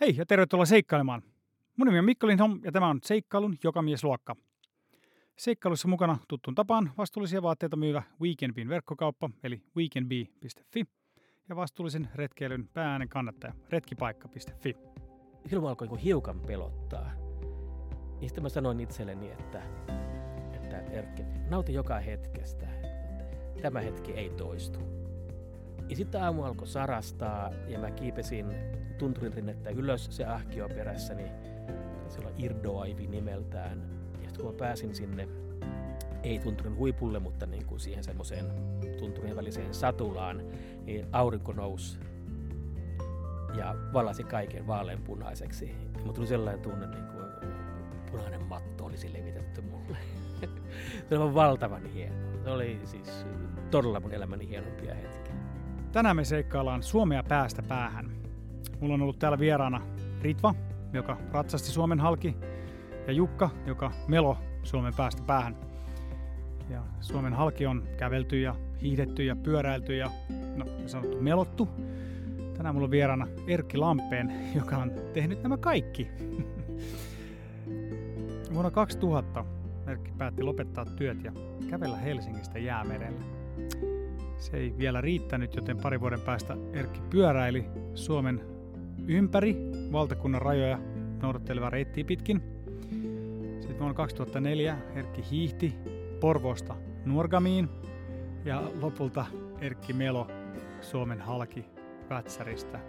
Hei ja tervetuloa seikkailemaan. Mun nimi on Mikko Lindholm ja tämä on Seikkailun jokamiesluokka. Seikkailussa mukana tuttuun tapaan vastuullisia vaatteita myyvä Weekendbin verkkokauppa eli weekendbee.fi ja vastuullisen retkeilyn päääänen kannattaja retkipaikka.fi. Silloin alkoi hiukan pelottaa. Ja sitten mä sanoin itselleni, että, että Erkki, nauti joka hetkestä. Tämä hetki ei toistu. Ja sitten aamu alkoi sarastaa ja mä kiipesin tunturin rinnettä ylös se ahkio perässäni. Se oli Irdoaivi nimeltään. Ja sitten kun mä pääsin sinne, ei tunturin huipulle, mutta niin kuin siihen semmoiseen tunturin väliseen satulaan, niin aurinko nousi ja valasi kaiken vaaleanpunaiseksi. Ja mulla tuli sellainen tunne, niin kuin punainen matto olisi levitetty mulle. se oli valtavan hieno. Se oli siis todella mun elämäni hienompia hetkiä. Tänään me seikkaillaan Suomea päästä päähän. Mulla on ollut täällä vieraana Ritva, joka ratsasti Suomen halki, ja Jukka, joka melo Suomen päästä päähän. Ja Suomen halki on kävelty ja hiihdetty ja pyöräilty ja no, sanottu melottu. Tänään mulla on vieraana Erkki Lampeen, joka on tehnyt nämä kaikki. Vuonna 2000 Erkki päätti lopettaa työt ja kävellä Helsingistä jäämerelle. Se ei vielä riittänyt, joten pari vuoden päästä Erkki pyöräili Suomen ympäri valtakunnan rajoja noudatteleva reittiä pitkin. Sitten vuonna 2004 Erkki hiihti Porvosta Nuorgamiin ja lopulta Erkki Melo Suomen halki Vätsäristä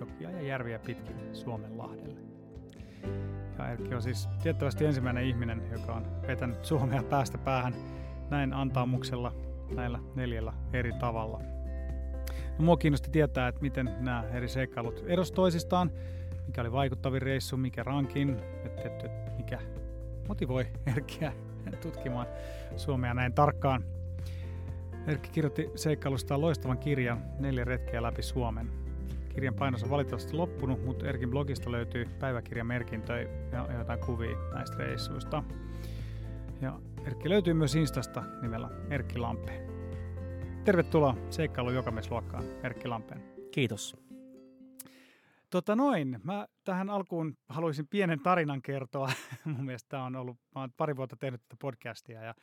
jokia ja järviä pitkin Suomenlahdelle. Ja Erkki on siis tiettävästi ensimmäinen ihminen, joka on vetänyt Suomea päästä päähän näin antaamuksella näillä neljällä eri tavalla. No, mua kiinnosti tietää, että miten nämä eri seikkailut erosi toisistaan, mikä oli vaikuttavin reissu, mikä rankin, että, että, että mikä motivoi Erkkiä tutkimaan Suomea näin tarkkaan. Erkki kirjoitti seikkailustaan loistavan kirjan Neljä retkeä läpi Suomen. Kirjan painos on valitettavasti loppunut, mutta Erkin blogista löytyy päiväkirjamerkintöjä ja jotain kuvia näistä reissuista. Ja Erkki löytyy myös Instasta nimellä Erkki Lampeen. Tervetuloa seikkailu jokamiesluokkaan, Erkki Lampeen. Kiitos. Tota noin, mä tähän alkuun haluaisin pienen tarinan kertoa. mun mielestä on ollut, mä oon pari vuotta tehnyt tätä podcastia ja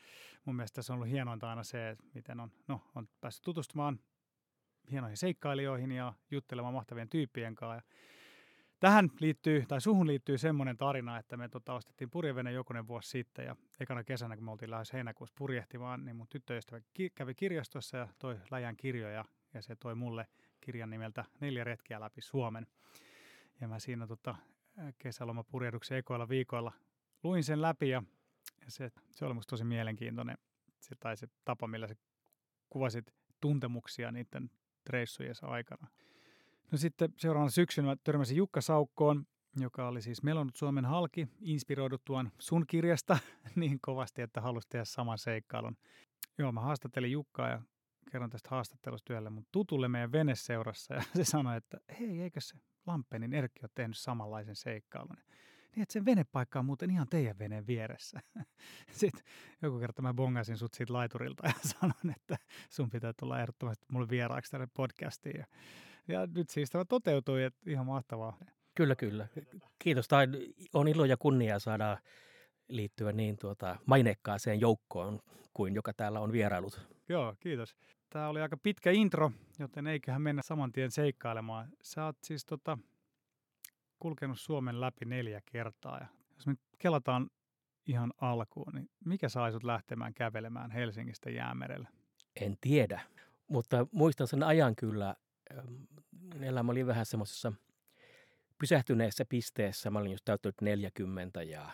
mun mielestä se on ollut hienointa aina se, että miten on, no, on päässyt tutustumaan hienoihin seikkailijoihin ja juttelemaan mahtavien tyyppien kanssa. Ja tähän liittyy, tai suhun liittyy semmoinen tarina, että me tota, ostettiin purjevene jokunen vuosi sitten ja ekana kesänä, kun me oltiin lähes heinäkuussa purjehtimaan, niin mun tyttöystävä kävi kirjastossa ja toi läjän kirjoja ja se toi mulle kirjan nimeltä Neljä retkiä läpi Suomen. Ja mä siinä tota, kesälomapurjehduksen ekoilla viikoilla luin sen läpi ja, ja se, se oli musta tosi mielenkiintoinen. Se, tai se tapa, millä se kuvasit tuntemuksia niiden reissujen aikana. No sitten seuraavana syksynä mä törmäsin Jukka Saukkoon, joka oli siis melonnut Suomen halki, inspiroiduttuaan sun kirjasta niin kovasti, että halusi tehdä saman seikkailun. Joo, mä haastattelin Jukkaa ja kerron tästä haastattelusta yhdelle mun tutulle meidän veneseurassa ja se sanoi, että hei, eikö se Lampenin Erkki ole tehnyt samanlaisen seikkailun. Niin, että sen venepaikka on muuten ihan teidän veneen vieressä. Sitten joku kerta mä bongasin sut siitä laiturilta ja sanoin, että sun pitää tulla ehdottomasti mulle vieraaksi tänne podcastiin. Ja nyt siis tämä toteutui, että ihan mahtavaa. Kyllä, kyllä. Kiitos. Tai on ilo ja kunnia saada liittyä niin tuota mainekkaaseen joukkoon kuin joka täällä on vierailut. Joo, kiitos. Tämä oli aika pitkä intro, joten eiköhän mennä saman tien seikkailemaan. Sä oot siis tota, kulkenut Suomen läpi neljä kertaa. Ja jos me kelataan ihan alkuun, niin mikä sai sut lähtemään kävelemään Helsingistä jäämerelle? En tiedä, mutta muistan sen ajan kyllä. Elämä oli vähän semmoisessa pysähtyneessä pisteessä. Mä olin just täyttänyt 40 ja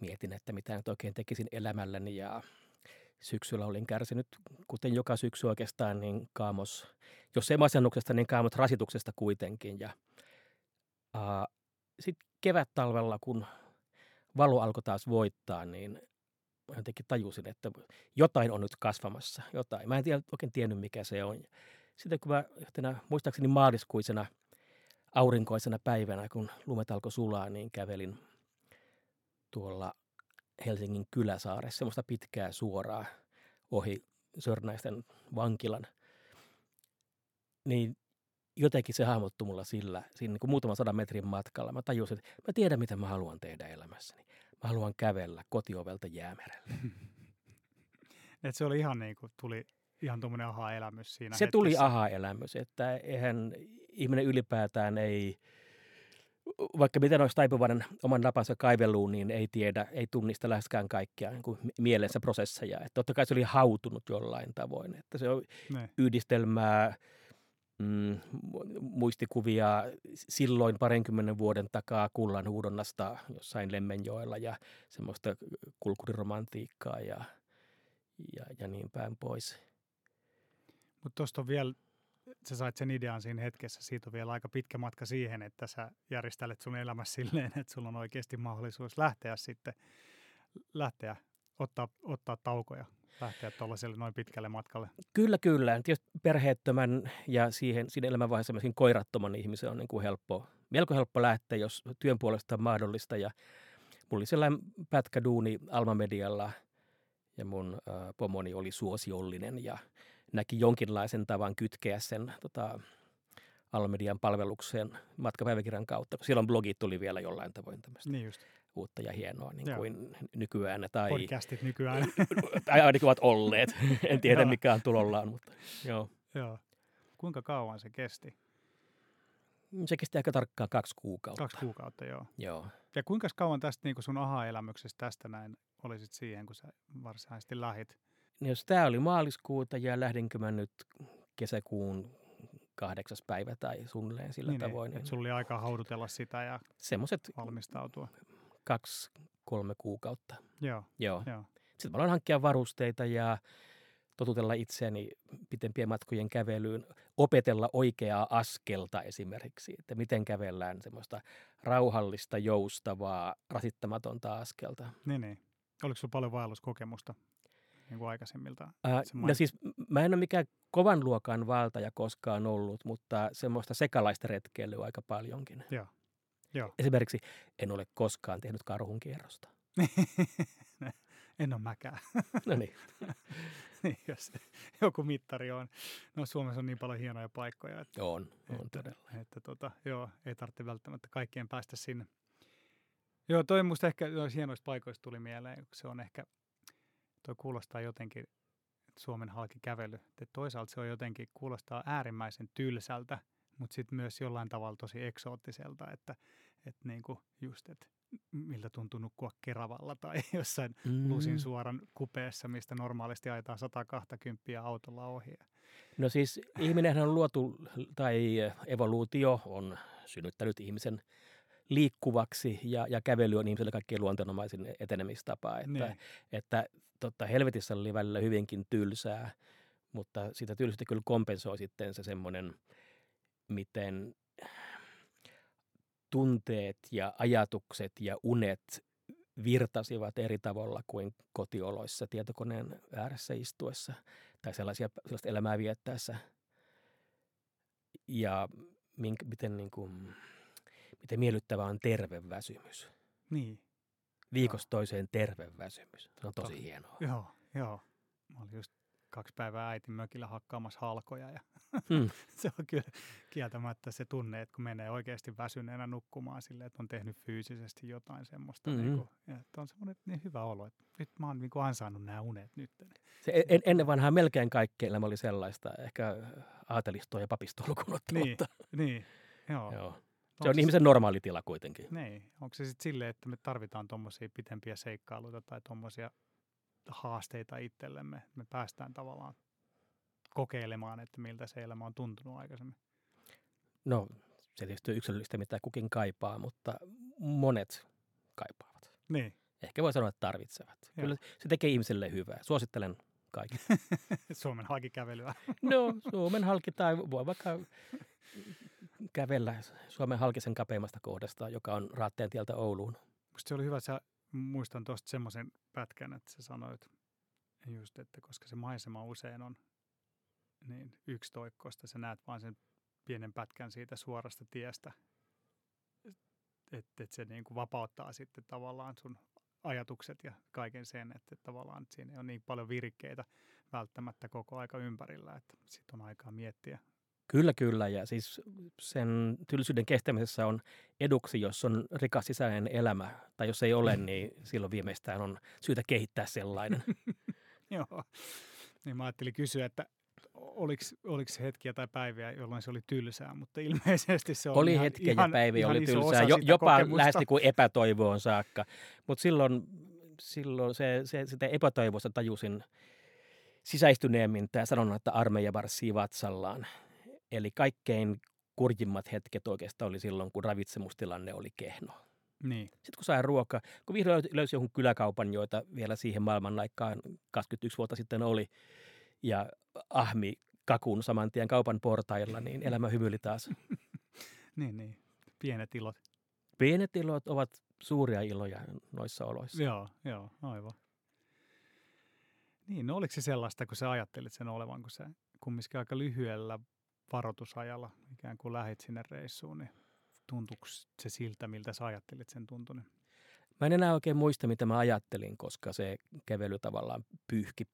mietin, että mitä nyt oikein tekisin elämälläni ja syksyllä olin kärsinyt, kuten joka syksy oikeastaan, niin kaamos, jos ei masennuksesta, niin kaamos rasituksesta kuitenkin. Ja sitten kevät-talvella, kun valo alkoi taas voittaa, niin jotenkin tajusin, että jotain on nyt kasvamassa, jotain. Mä en tiedä, oikein tiennyt, mikä se on. Sitten kun mä yhtenä, muistaakseni maaliskuisena aurinkoisena päivänä, kun lumet alkoi sulaa, niin kävelin tuolla Helsingin Kyläsaaressa, semmoista pitkää suoraa ohi Sörnäisten vankilan. Niin jotenkin se hahmottui mulla sillä, siinä niin kuin muutaman sadan metrin matkalla. Mä tajusin, että mä tiedän, mitä mä haluan tehdä elämässäni. Mä haluan kävellä kotiovelta jäämerelle. Et se oli ihan niin kuin, tuli ihan tuommoinen aha-elämys siinä Se tuli hetkessä. aha-elämys, että eihän ihminen ylipäätään ei, vaikka miten olisi taipuvainen oman napansa kaiveluun, niin ei tiedä, ei tunnista läheskään kaikkia niin kuin mielensä prosesseja. Että totta kai se oli hautunut jollain tavoin, että se on Ne. yhdistelmää mm, mu- muistikuvia silloin parinkymmenen vuoden takaa kullan huudonnasta jossain Lemmenjoella ja semmoista kulkuriromantiikkaa ja, ja, ja niin päin pois. Mutta tuosta on vielä, sä sait sen idean siinä hetkessä, siitä on vielä aika pitkä matka siihen, että sä järjestälet sun elämässä silleen, että sulla on oikeasti mahdollisuus lähteä sitten, lähteä, ottaa, ottaa taukoja, lähteä tuollaiselle noin pitkälle matkalle. Kyllä, kyllä. Tietysti perheettömän ja siihen, siinä elämänvaiheessa myöskin koirattoman ihmisen on niin kuin helppo, melko helppo lähteä, jos työn puolesta on mahdollista. Ja mulla oli sellainen pätkä duuni Alma Medialla ja mun äh, pomoni oli suosiollinen ja näki jonkinlaisen tavan kytkeä sen tota, Almedian palvelukseen matkapäiväkirjan kautta. Silloin blogit tuli vielä jollain tavoin tämmöistä Niin just, uutta ja hienoa niin Joo. kuin nykyään. Tai, podcastit nykyään. tai ainakin ovat olleet. En tiedä Joo. mikä on tulollaan, mutta joo. Joo. Kuinka kauan se kesti? Se kesti aika tarkkaan kaksi kuukautta. Kaksi kuukautta, joo. Joo. Ja kuinka kauan tästä niin sun aha-elämyksestä tästä näin olisit siihen, kun sä varsinaisesti lähit? Niin Jos tämä oli maaliskuuta ja lähdinkö mä nyt kesäkuun kahdeksas päivä tai suunnilleen sillä niin, tavoin. Että Niin sulla oli aikaa haudutella sitä ja Semmoiset valmistautua. kaksi, kolme kuukautta. Joo, Joo. joo. Sitten mä aloin hankkia varusteita ja totutella itseäni pitempien matkojen kävelyyn, opetella oikeaa askelta esimerkiksi, että miten kävellään semmoista rauhallista, joustavaa, rasittamatonta askelta. Niin, niin. Oliko sulla paljon vaelluskokemusta niin kuin aikaisemmilta? Ää, no siis mä en ole mikään kovan luokan valtaja koskaan ollut, mutta semmoista sekalaista retkeilyä aika paljonkin. Joo. Joo. Esimerkiksi en ole koskaan tehnyt karhunkierrosta. en ole mäkään. No niin. Niin, Jos joku mittari on. No Suomessa on niin paljon hienoja paikkoja, että, On, on että, todella. että tota, joo, ei tarvitse välttämättä kaikkien päästä sinne. Joo, toi musta ehkä noista hienoista paikoista tuli mieleen, kun se on ehkä, toi kuulostaa jotenkin, että Suomen halki kävely, että toisaalta se on jotenkin, kuulostaa äärimmäisen tylsältä, mutta sitten myös jollain tavalla tosi eksoottiselta, että, että niinku just, että miltä tuntuu nukkua Keravalla tai jossain Mm. lusin suoran kupeessa, mistä normaalisti ajetaan 120 autolla ohi. No siis ihminen on luotu, tai evoluutio on synnyttänyt ihmisen liikkuvaksi ja, ja kävely on ihmiselle kaikkein luonteenomaisin etenemistapa. Että, Niin. että totta, helvetissä oli välillä hyvinkin tylsää, mutta sitä tylsyyttä kyllä kompensoi sitten se semmoinen, miten tunteet ja ajatukset ja unet virtasivat eri tavalla kuin kotioloissa tietokoneen ääressä istuessa tai sellaisia, sellaista elämää viettäessä. Ja mink, miten, niin kuin, miten miellyttävä on terve väsymys. Niin, Viikosta toiseen terve väsymys. Se on tosi Totta. hienoa. joo, joo. Mä olin just kaksi päivää äitin mökillä hakkaamassa halkoja ja Hmm. se on kyllä kieltämättä se tunne, että kun menee oikeasti väsyneenä nukkumaan silleen, että on tehnyt fyysisesti jotain semmoista, Mhm. niin kuin, ja että on semmoinen niin hyvä olo, että nyt mä oon niin kuin ansainnut nämä unet nyt. Se en, ennen vanhaa melkein kaikki elämä oli sellaista, ehkä aatelistoa ja papistoa lukuun Niin, niin, joo. Joo. Se on ihmisen normaali tila kuitenkin. Niin, onko se sitten silleen, että me tarvitaan tuommoisia pitempiä seikkailuita tai tuommoisia haasteita itsellemme, me päästään tavallaan kokeilemaan, että miltä se elämä on tuntunut aikaisemmin. No, se tietysti on yksilöllistä, mitä kukin kaipaa, mutta monet kaipaavat. Niin, Ehkä voi sanoa, että tarvitsevat. Joo. Kyllä se tekee ihmiselle hyvää. Suosittelen kaikille. Suomen halkikävelyä. No, Suomen halki tai voi vaikka kävellä Suomen halkisen kapeimmasta kohdasta, joka on Raatteen tieltä Ouluun. Musta se oli hyvä, sä muistan tuosta semmoisen pätkän, että sä sanoit just, että koska se maisema usein on niin yksitoikkoista, sä näet vain sen pienen pätkän siitä suorasta tiestä, että et se niin kuin vapauttaa sitten tavallaan sun ajatukset ja kaiken sen, että tavallaan siinä ole niin paljon virikkeitä välttämättä koko aika ympärillä, että sitten on aikaa miettiä Kyllä, kyllä. Ja siis sen tylsyyden kestämisessä on eduksi, jos on rikas sisäinen elämä. Tai jos ei ole, niin silloin viimeistään on syytä kehittää sellainen. Joo. Niin mä ajattelin kysyä, että oliko hetkiä tai päiviä, jolloin se oli tylsää, mutta ilmeisesti se oli Oli ihan, hetkiä ihan, ja päiviä, ihan oli tylsää, jo, jopa kokemusta. lähes niin kuin epätoivoon saakka. Mutta silloin, silloin se, se, sitä epätoivoista tajusin sisäistyneemmin tämä sanonnan, että armeija marssii vatsallaan. Eli kaikkein kurjimmat hetket oikeastaan oli silloin, kun ravitsemustilanne oli kehno. Niin, Sitten kun sai ruokaa, kun vihdoin löysi- jonkun kyläkaupan, joita vielä siihen maailman aikaan 21 vuotta sitten oli, ja ahmi kakun saman tien kaupan portailla, niin elämä hymyili taas. niin, niin. Pienet ilot. Pienet ilot ovat suuria iloja noissa oloissa. Joo, joo, aivan. Niin, no oliko se sellaista, kun sä ajattelit sen olevan, kun sä kumminkin aika lyhyellä varoitusajalla ikään kuin lähit sinne reissuun, niin tuntuuko se siltä, miltä sä ajattelit sen tuntuneen? Mä en enää oikein muista, mitä mä ajattelin, koska se kävely tavallaan pyyhki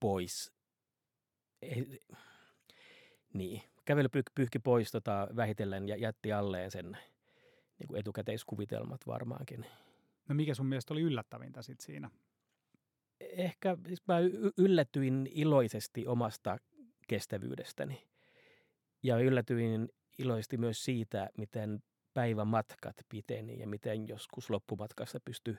pois. Ei, niin, kävely pyyhki, pois tota, vähitellen ja jätti alleen sen niin kuin etukäteiskuvitelmat varmaankin. No mikä sun mielestä oli yllättävintä sit siinä? Ehkä siis mä yllätyin iloisesti omasta kestävyydestäni. Ja yllätyin iloisesti myös siitä, miten päivämatkat piteni ja miten joskus loppumatkassa pystyi,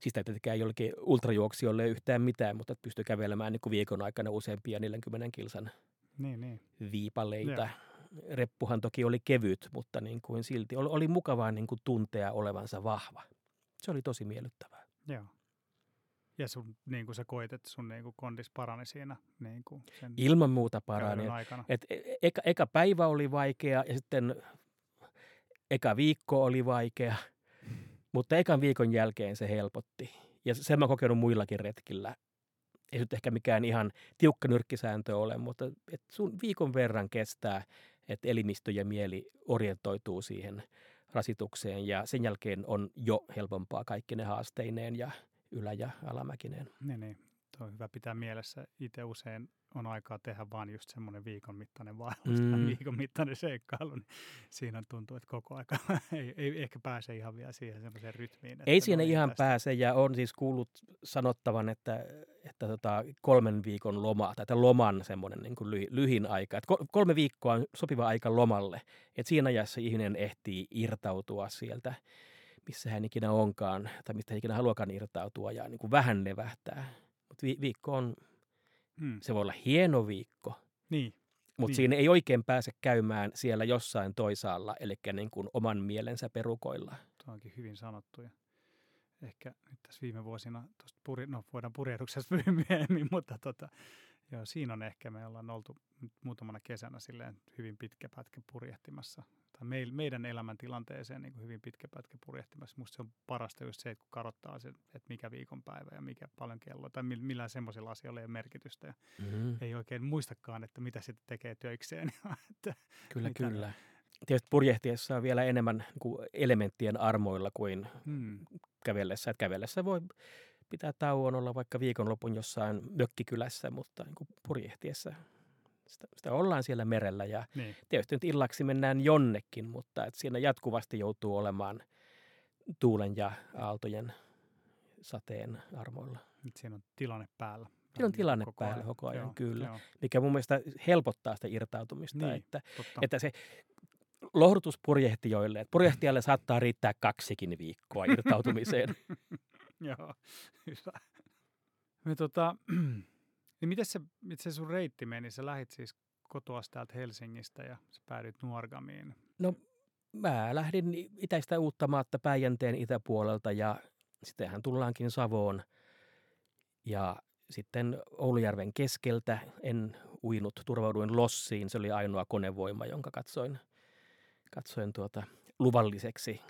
siis ei tietenkään jollekin ultrajuoksijoille yhtään mitään, mutta että pystyi kävelemään niin kuin viikon aikana useampia 40 kilsan Niin, niin. viipaleita. Reppuhan toki oli kevyt, mutta niin kuin silti oli, oli mukavaa niin kuin tuntea olevansa vahva. Se oli tosi miellyttävää. Joo. Ja sun, niin kuin sä koit, että sun niin kuin kondis parani siinä niin kuin sen Ilman muuta parani. aikana. Et e- eka, eka päivä oli vaikea ja sitten eka viikko oli vaikea, mutta ekan viikon jälkeen se helpotti. Ja sen mä kokenut muillakin retkillä. Ei nyt ehkä mikään ihan tiukka nyrkkisääntö ole, mutta et sun viikon verran kestää, että elimistö ja mieli orientoituu siihen rasitukseen ja sen jälkeen on jo helpompaa kaikki ne haasteineen ja ylä- ja alamäkineen. Niin, niin. Tuo on hyvä pitää mielessä. Itse usein on aikaa tehdä vain just semmoinen viikon mittainen vaellus mm. tai viikon mittainen seikkailu. Niin siinä tuntuu, että koko aika ei, ei ehkä pääse ihan vielä siihen semmoiseen rytmiin. Että Ei siinä no niin, ihan tästä- pääse ja on siis kuullut sanottavan, että, että tota, kolmen viikon loma tai että loman semmoinen niin kuin lyhi, lyhin aika. Että ko- kolme viikkoa on sopiva aika lomalle. Et siinä ajassa ihminen ehtii irtautua sieltä, missä hän ikinä onkaan tai mistä hän ikinä haluakaan irtautua ja niin kuin vähän levähtää. Mutta vi- viikko on, Mm. se voi olla hieno viikko, Niin, mutta Niin. siinä ei oikein pääse käymään siellä jossain toisaalla, eli niin kuin oman mielensä perukoilla. tuo onkin hyvin sanottu. Ja ehkä nyt tässä viime vuosina, tosta puri, no voidaan purjehduksesta puhua myöhemmin, mutta tota, joo, siinä on ehkä, me ollaan oltu nyt muutamana kesänä silleen hyvin pitkä pätkä purjehtimassa. Tai meil, meidän elämäntilanteeseen niin kuin hyvin pitkä pätkä purjehtimassa. Musta se on parasta just se, että kun karottaa sen, että mikä viikonpäivä ja mikä paljon kello, tai mil- millään semmoisilla asioilla ei ole merkitystä. Ja Mm. ei oikein muistakaan, että mitä sitten tekee töikseen. että, Kyllä, Mitä kyllä. Tietysti purjehtiessa on vielä enemmän niin kuin elementtien armoilla kuin hmm, kävellessä. Että kävellessä voi pitää tauon olla vaikka viikonlopun jossain mökkikylässä, mutta niin kuin purjehtiessa sitä, sitä ollaan siellä merellä. Ja niin, tietysti nyt illaksi mennään jonnekin, mutta että siinä jatkuvasti joutuu olemaan tuulen ja aaltojen sateen armoilla. nyt siinä on tilanne päällä. Siinä on tilanne koko päällä ajan. koko ajan, Joo, kyllä. Joo, Mikä mun mielestä helpottaa sitä irtautumista, Niin. että totta. että se lohdutus purjehtijoille, että purjehtijalle saattaa riittää kaksikin viikkoa irtautumiseen. Joo, hyvä. Me tota, niin miten se, miten se sun reitti meni? Sä lähit siis kotoa täältä Helsingistä ja sä päädyit Nuorgamiin. Mä lähdin itäistä uutta maatta Päijänteen itäpuolelta ja sittenhän tullaankin Savoon. Ja sitten Oulujärven keskeltä en uinut, turvauduin lossiin. Se oli ainoa konevoima, jonka katsoin, katsoin tuota luvalliseksi.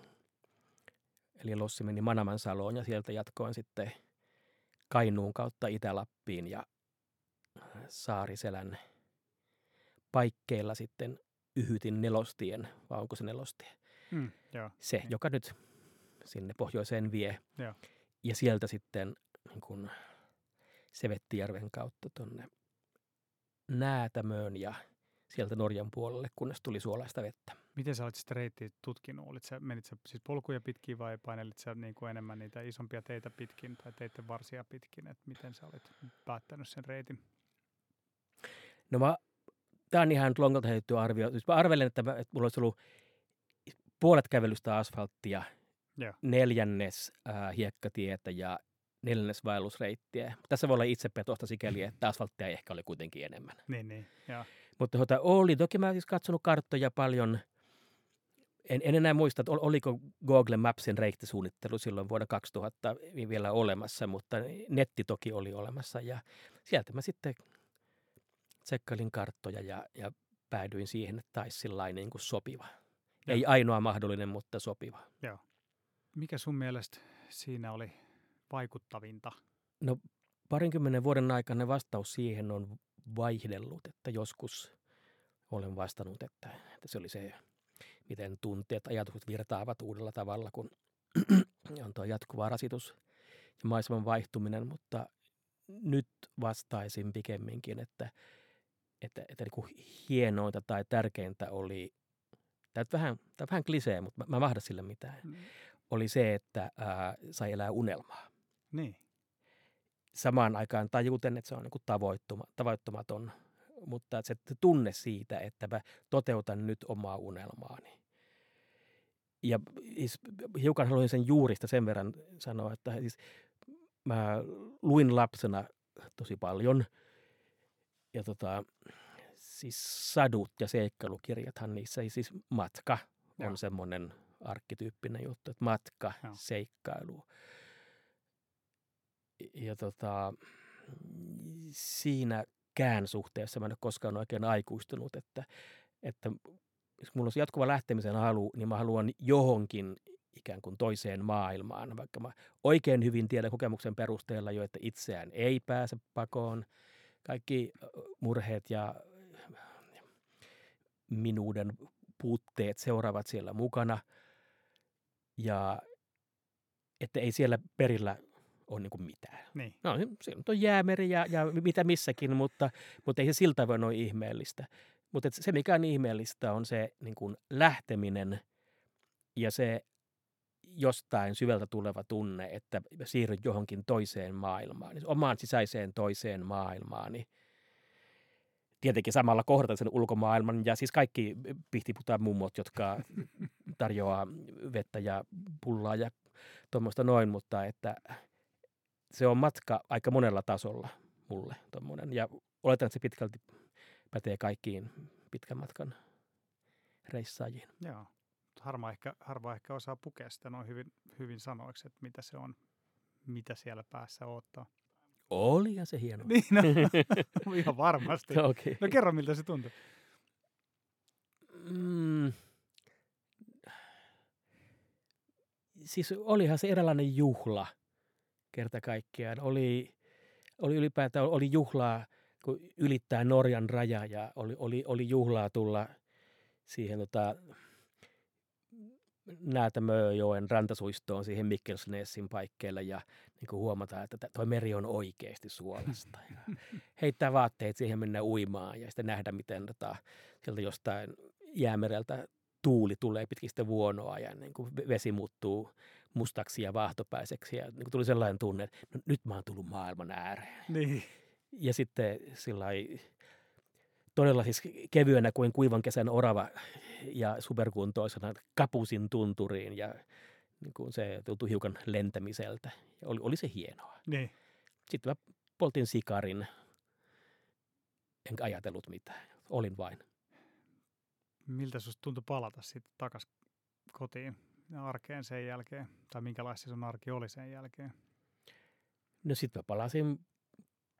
Eli lossi meni Manamansaloon ja sieltä jatkoin sitten Kainuun kautta Itä-Lappiin ja Saariselän paikkeilla sitten yhytin nelostien, vai onko se nelostie? Mm, joo, Se, Niin. joka nyt sinne pohjoiseen vie. Joo. Ja sieltä sitten niin kun Sevettijärven kautta tuonne Näätämöön ja sieltä Norjan puolelle, kunnes tuli suolaista vettä. Miten sä olit sitä reittiä tutkinut? Olit sä, menit sä siis polkuja pitkin vai painelit sä niin kuin enemmän niitä isompia teitä pitkin tai teiden varsia pitkin? Et miten sä olit päättänyt sen reitin? No mä, tää on ihan lonkalta heitetty arvio. Siis mä arvelen, että, mä, että mulla olisi ollut puolet kävelystä asfalttia, Joo. neljännes äh, hiekkatietä ja neljännes vaellusreittiä. Tässä voi olla itsepetosta sikäli, että asfalttia ehkä oli kuitenkin enemmän. Niin, niin. Joo. Mutta tota, oli. Toki mä siis katsonut karttoja paljon. En, en enää muista, että ol- oliko Google Mapsin reittisuunnittelu silloin vuonna 2000 vielä olemassa, mutta netti toki oli olemassa. Ja sieltä mä sitten tsekkailin karttoja ja, ja päädyin siihen, että taisi sillä niin kuin sopiva. Joo. Ei ainoa mahdollinen, mutta sopiva. Mikä sun mielestä siinä oli vaikuttavinta? No parinkymmenen vuoden aikana vastaus siihen on vaihdellut, että joskus olen vastannut, että, että se oli se, miten tunteet, ajatukset virtaavat uudella tavalla, kun on tuo jatkuva rasitus ja maiseman vaihtuminen, mutta nyt vastaisin pikemminkin, että, että, että niin kuin hienointa tai tärkeintä oli, tämä on vähän, tämä on vähän klisee, mutta mä, mä en mahda sille mitään, oli se, että ää, sai elää unelmaa Niin. samaan aikaan tajuten, että se on niin kuin tavoittuma, tavoittamaton, mutta se tunne siitä, että mä toteutan nyt omaa unelmaani. Ja siis hiukan haluan sen juurista sen verran sanoa, että siis mä luin lapsena tosi paljon. Ja tota, siis sadut ja seikkailukirjathan niissä, siis matka on Joo. semmoinen arkkityyppinen juttu, että matka, Joo. seikkailu. Ja tota, siinäkään suhteessa mä en ole koskaan oikein aikuistunut, että, että jos mulla olisi jatkuva lähtemisen halu, niin mä haluan johonkin ikään kuin toiseen maailmaan, vaikka mä oikein hyvin tiedän kokemuksen perusteella jo, että itseään ei pääse pakoon. Kaikki murheet ja minuuden puutteet seuraavat siellä mukana. Ja että ei siellä perillä ole niin kuin mitään. Niin. No se on jäämeri ja, ja mitä missäkin, mutta, mutta ei se siltä voi ole ihmeellistä. Mutta se, mikä on ihmeellistä, on se niin kuin lähteminen ja se jostain syvältä tuleva tunne, että siirryt johonkin toiseen maailmaan, niin omaan sisäiseen toiseen maailmaan, niin tietenkin samalla kohdata sen ulkomaailman ja siis kaikki pihtiputa mummot, jotka tarjoaa vettä ja pullaa ja tuommoista noin, mutta että se on matka aika monella tasolla mulle tommonen. Ja oletan, että se pitkälti pätee kaikkiin pitkän matkan reissaajiin. Joo. Harva ehkä, harva ehkä osaa pukea sitä noin hyvin, hyvin sanoiksi, että mitä se on, mitä siellä päässä odottaa. Olihan se hieno. Niin, no, ihan varmasti. Okei. No kerro, miltä se tuntui. Mm. Siis olihan se eräänlainen juhla kerta kaikkiaan. Oli, oli ylipäätään oli juhlaa, kun ylittää Norjan raja ja oli, oli, oli juhlaa tulla siihen tota, Näätämöjoen rantasuistoon siihen Mikkelsneessin paikkeelle ja niin kuin huomata, että tuo meri on oikeasti suolasta. Ja heittää vaatteet siihen mennä uimaan ja sitten nähdä, miten tota, sieltä jostain jäämereltä tuuli tulee pitkistä vuonoa ja niin kuin vesi muuttuu mustaksi ja vaahtopäiseksi. Ja niin kuin tuli sellainen tunne, että no, nyt mä oon tullut maailman ääreen. Niin. Ja sitten sillä todella siis kevyenä kuin kuivan kesän orava ja superkuntoisena kapusin tunturiin ja niin kuin se tuntui hiukan lentämiseltä. Ja oli, oli se hienoa. Niin. Sitten mä poltin sikarin, enkä ajatellut mitään. Olin vain. Miltä susta tuntui palata sitten takas kotiin ja arkeen sen jälkeen? Tai minkälaista sun arki oli sen jälkeen? No sitten mä palasin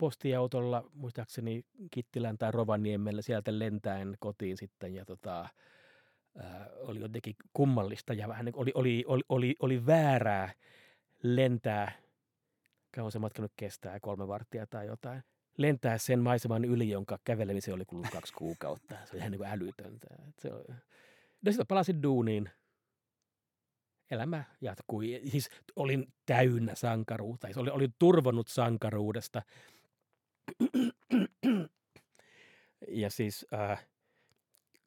postiautolla, muistaakseni Kittilän tai Rovaniemellä sieltä lentäen kotiin sitten ja tota, ää, oli jotenkin kummallista ja vähän niin oli, oli, oli, oli, oli väärää lentää, kauan se matka nyt kestää, kolme varttia tai jotain, lentää sen maiseman yli, jonka kävelemiseen oli kulunut kaksi kuukautta. Se oli ihan niin älytöntä. Se oli... No sitten palasin duuniin. Elämä jatkui. Siis olin täynnä sankaruutta. Siis olin, olin turvonnut sankaruudesta. Ja siis äh,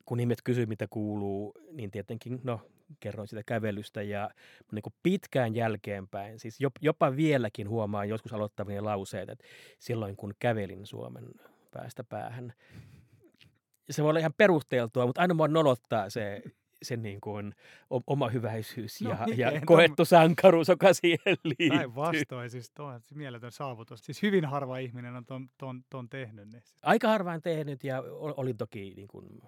kun ihmiset kysyy, mitä kuuluu, niin tietenkin, no, kerroin sitä kävelystä ja niin kuin pitkään jälkeenpäin, siis jopa vieläkin huomaan joskus aloittavia lauseet, että silloin kun kävelin Suomen päästä päähän, se voi olla ihan perusteltua, mutta aina mua nolottaa se, se niin kuin oma hyväisyys no, ja, ja koettu sankaruus, joka siihen liittyy. Näin vastoin, siis tuo on mieletön saavutus. Siis hyvin harva ihminen on ton, ton, ton tehnyt. Niin. Aika harvaan tehnyt ja olin toki niin kuin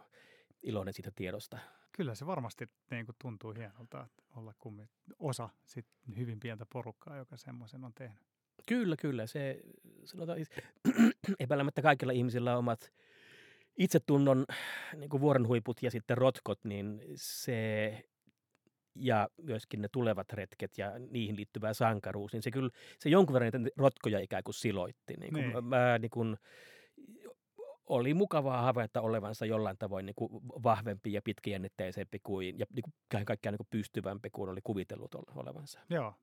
iloinen siitä tiedosta. Kyllä se varmasti niin kuin tuntuu hienolta olla kummin osa sit hyvin pientä porukkaa, joka semmoisen on tehnyt. Kyllä, kyllä. Se, sanotaan, siis, epäilemättä kaikilla ihmisillä on omat itsetunnon niin kuin vuorenhuiput ja sitten rotkot, niin se ja myöskin ne tulevat retket ja niihin liittyvä sankaruus, niin se kyllä se jonkun verran niitä rotkoja ikään kuin siloitti. Niin kuin niin. Mä, niin kuin, oli mukavaa havaita olevansa jollain tavoin niin kuin vahvempi ja pitkäjännitteisempi kuin, ja niin kuin kaikkiaan niin kuin pystyvämpi kuin oli kuvitellut olevansa. Joo.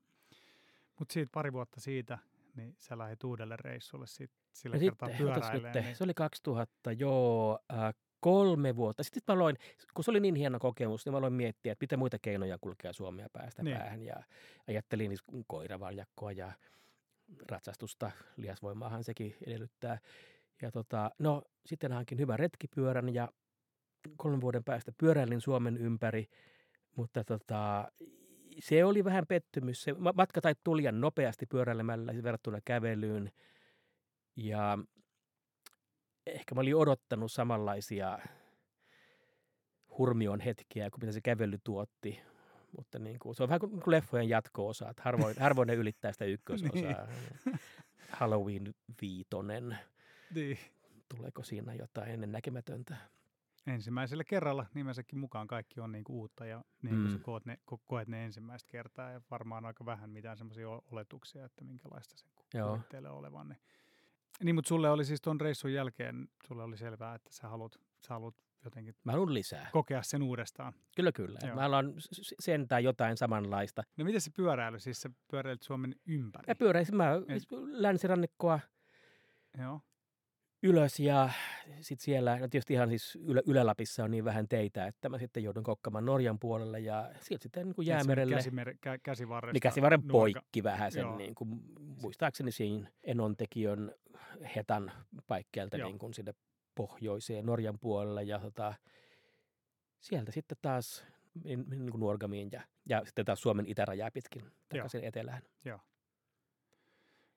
Mutta siitä pari vuotta siitä, niin sä lähdit uudelle reissulle sit, sillä no kertaa pyöräilemään. Niin... Se oli 2000, joo, äh, kolme vuotta. Sitten mä aloin, kun se oli niin hieno kokemus, niin mä aloin miettiä, että mitä muita keinoja kulkea Suomea päästä niin. päähän. Ja ajattelin niin koiravaljakkoa ja ratsastusta, liasvoimaahan sekin edellyttää. Ja tota, no sitten hankin hyvän retkipyörän ja kolmen vuoden päästä pyöräilin Suomen ympäri, mutta tota, se oli vähän pettymys. Se matka tai tuli nopeasti pyöräilemällä verrattuna kävelyyn. Ja ehkä mä olin odottanut samanlaisia hurmion hetkiä kuin mitä se kävely tuotti. Mutta niin kuin, se on vähän kuin leffojen jatko-osa, että harvoin, harvoin ne ylittää sitä ykkösosaa. niin. Halloween viitonen. Niin. Tuleeko siinä jotain ennen näkemätöntä? Ensimmäisellä kerralla nimensäkin mukaan kaikki on niin kuin uutta ja niin kuin mm. koet, ne, ko, koet ne ensimmäistä kertaa ja varmaan aika vähän mitään semmoisia oletuksia, että minkälaista sen kuvittelee olevan. Niin, niin mutta sulle oli siis tuon reissun jälkeen, sulle oli selvää, että sä haluat, sä haluat jotenkin Mä haluan lisää. kokea sen uudestaan. Kyllä, kyllä. Joo. Mä haluan sen tai jotain samanlaista. No miten se pyöräily? Siis sä pyöräilit Suomen ympäri? Mä pyöräisin, mä Et... länsirannikkoa. Joo ylös ja sitten siellä, no tietysti ihan siis Ylä, Ylä-Lapissa on niin vähän teitä, että mä sitten joudun kokkamaan Norjan puolelle ja sieltä sitten niin kuin jäämerelle. Käsimer, kä, käsivarresta. Niin käsivarren poikki vähän sen, niin kuin, muistaakseni siinä Enontekiön hetan paikkeelta niin kuin sinne pohjoiseen Norjan puolelle ja tota, sieltä sitten taas niin, niin kuin Nuorgamiin ja, ja sitten taas Suomen itärajaa pitkin takaisin Joo. etelään. Joo.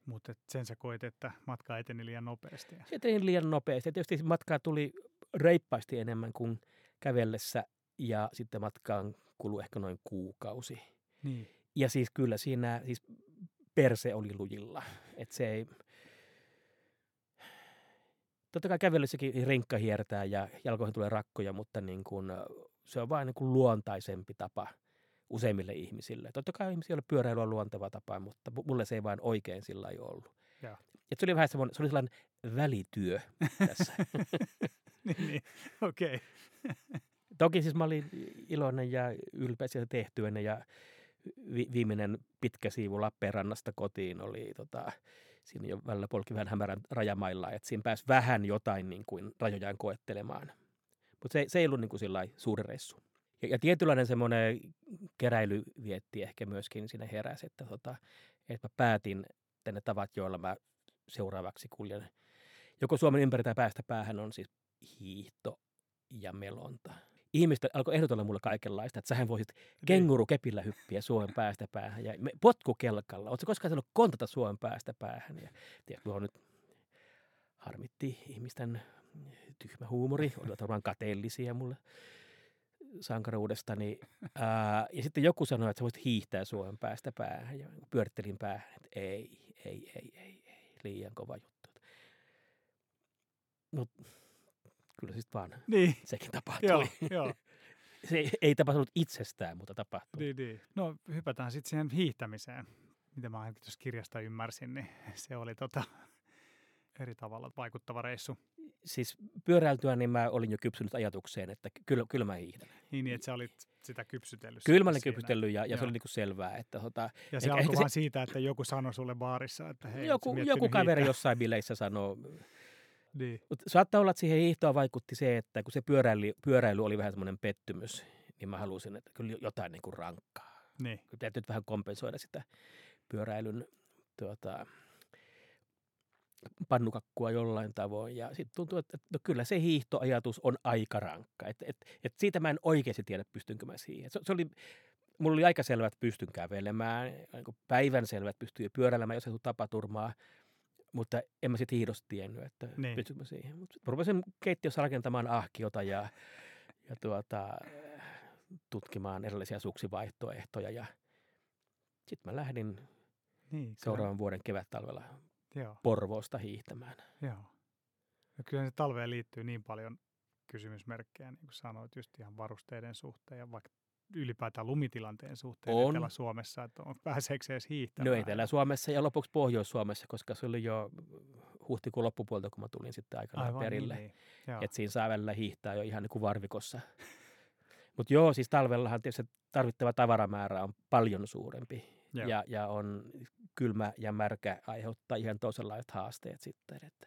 Mutta sen sä koit, että matka eteni liian nopeasti. Se eteni liian nopeasti. Tietysti matkaa tuli reippaasti enemmän kuin kävellessä ja sitten matkaan kului ehkä noin kuukausi. Niin. Ja siis kyllä siinä siis perse oli lujilla. Et se ei... Totta kai kävellessäkin rinkka hiertää ja jalkoihin tulee rakkoja, mutta niin kun, se on vain niin kuin luontaisempi tapa – useimmille ihmisille. Totta kai ihmisillä pyöräily on luonteva tapa, mutta mulle se ei vain oikein sillä ei ollut. Ja. Et se oli vähän semmoinen, se oli sellainen välityö tässä. niin, niin. okei. Okay. Toki siis mä olin iloinen ja ylpeä sieltä tehtyänne ja vi- viimeinen pitkä siivu Lappeenrannasta kotiin oli tota, siinä jo välillä polki vähän hämärän rajamailla, että siinä pääsi vähän jotain niin kuin rajojaan koettelemaan. Mutta se, se ei ollut niin kuin suuri reissu. Ja, ja tietynlainen semmoinen keräily vietti ehkä myöskin sinne heräsi, että, tota, että mä päätin, että ne tavat, joilla mä seuraavaksi kuljen. Joko Suomen ympäri tai päästä päähän on siis hiihto ja melonta. Ihmiset alkoi ehdotella mulle kaikenlaista, että sähän voisit niin. kengurukepillä hyppiä Suomen päästä päähän ja potkukelkalla. Oletko koskaan sanonut kontata Suomen päästä päähän? Ja tiedätkö, nyt harmitti ihmisten tyhmä huumori, olivat varmaan kateellisia mulle sankaruudestani. Ää, ja sitten joku sanoi, että sä voisit hiihtää Suomen päästä päähän. Ja pyörittelin päähän, että ei, ei, ei, ei, ei, liian kova juttu. No, kyllä siis vaan niin. sekin tapahtui. Joo, joo. Se ei, ei tapahtunut itsestään, mutta tapahtui. Niin, niin. No hypätään sitten siihen hiihtämiseen. Mitä mä ainakin tuossa kirjasta ymmärsin, niin se oli tota, eri tavalla vaikuttava reissu siis pyöräiltyä, niin mä olin jo kypsynyt ajatukseen, että kyllä, kyllä mä hiihdän. Niin, niin, että sä olit sitä kypsytellyt. Kyllä mä olin kypsytellyt ja, ja se oli niin kuin selvää. Että, tota, ja se alkoi vaan se... siitä, että joku sanoi sulle baarissa, että hei, Joku, joku kaveri jossain bileissä sanoo, Niin. Mutta saattaa olla, että siihen hiihtoon vaikutti se, että kun se pyöräily, pyöräily oli vähän semmoinen pettymys, niin mä halusin, että kyllä jotain niin kuin rankkaa. Niin. Täytyy nyt vähän kompensoida sitä pyöräilyn tuota, pannukakkua jollain tavoin. Ja sitten tuntuu, että no kyllä se hiihtoajatus on aika rankka. Et, et, et siitä mä en oikeasti tiedä, pystynkö mä siihen. Se, se oli, mulla oli aika selvä, että pystyn kävelemään, niin päivän selvä, että pystyy pyöräilemään, jos ei tule tapaturmaa. Mutta en mä sitten hiihdosta tiennyt, että Niin. pystynkö mä siihen. Mutta rupesin keittiössä rakentamaan ahkiota ja, ja tuota, tutkimaan erilaisia suksivaihtoehtoja. Ja sitten mä lähdin Niin, kyllä. seuraavan vuoden kevät-talvella Joo, Porvoosta hiihtämään. joo. Ja kyllä se talveen liittyy niin paljon kysymysmerkkejä, niin kuin sanoit, just ihan varusteiden suhteen ja vaikka ylipäätään lumitilanteen suhteen On. Etelä-Suomessa, että on, pääseekö se edes No hiihtämään. Etelä-Suomessa ja lopuksi Pohjois-Suomessa, koska se oli jo huhtikuun loppupuolta, kun mä tulin sitten aikanaan Aivan, perille. Niin, niin. Että siinä saa välillä hiihtää jo ihan niin kuin varvikossa. Mutta joo, siis talvellahan tietysti tarvittava tavaramäärä on paljon suurempi. Joo. Ja, ja on kylmä ja märkä aiheuttaa ihan toisenlaiset haasteet sitten. Että,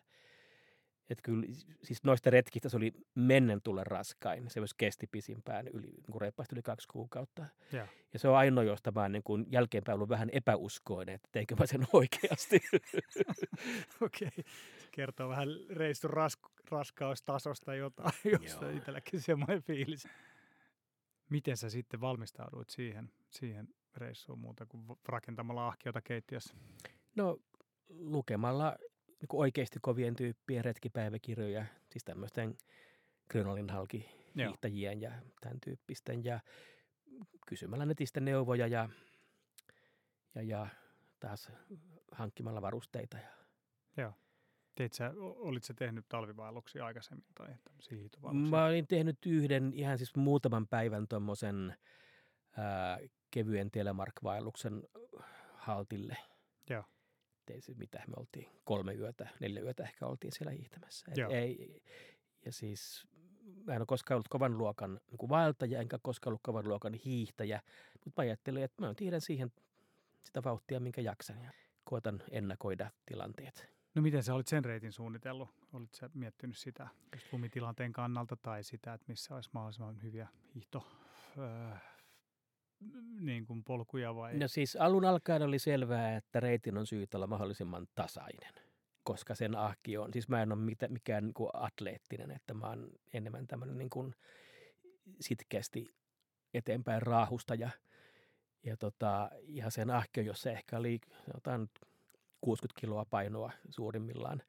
et kyllä, siis noista retkistä se oli mennen tulle raskain. Se myös kesti pisimpään, yli, niin kuin reippaasti yli kaksi kuukautta. Joo. Ja se on ainoa, josta mä niin kuin jälkeenpäin ollut vähän epäuskoinen, että teinkö mä sen oikeasti. Okei, se kertoo vähän reissun rask- raskaustasosta jotain, jos Joo. itselläkin semmoinen fiilis. Miten sä sitten valmistauduit siihen, siihen reissuun muuta kuin rakentamalla ahkiota keittiössä? No lukemalla niin kuin oikeasti kovien tyyppien retkipäiväkirjoja, siis tämmöisten Grönalin halki Joo. hiihtäjien ja tämän tyyppisten ja kysymällä netistä neuvoja ja, ja, ja taas hankkimalla varusteita. Ja Teit sä, olit sä tehnyt talvivaelluksia aikaisemmin tai tämmöisiä hiihtovaelluksia? Mä olin tehnyt yhden ihan siis muutaman päivän tuommoisen kevyen telemarkvaelluksen haltille. Joo. Ei se mitä, me oltiin kolme yötä, neljä yötä ehkä oltiin siellä hiihtämässä. Et Joo. ei, ja siis mä en ole koskaan ollut kovan luokan niin vaeltaja, enkä koskaan ollut kovan luokan hiihtäjä, mutta mä ajattelin, että mä tiedän siihen sitä vauhtia, minkä jaksan ja koetan ennakoida tilanteet. No miten sä olit sen reitin suunnitellut? Olit sä miettinyt sitä just lumitilanteen kannalta tai sitä, että missä olisi mahdollisimman hyviä hiihto öö, niin kuin polkuja vai? No siis alun alkaen oli selvää, että reitin on syytä olla mahdollisimman tasainen, koska sen ahki on, siis mä en ole mitä, mikään niin kuin atleettinen, että mä oon enemmän tämmöinen niin kuin sitkeästi eteenpäin raahusta ja, tota, ja sen ahki on, jossa ehkä oli nyt 60 kiloa painoa suurimmillaan,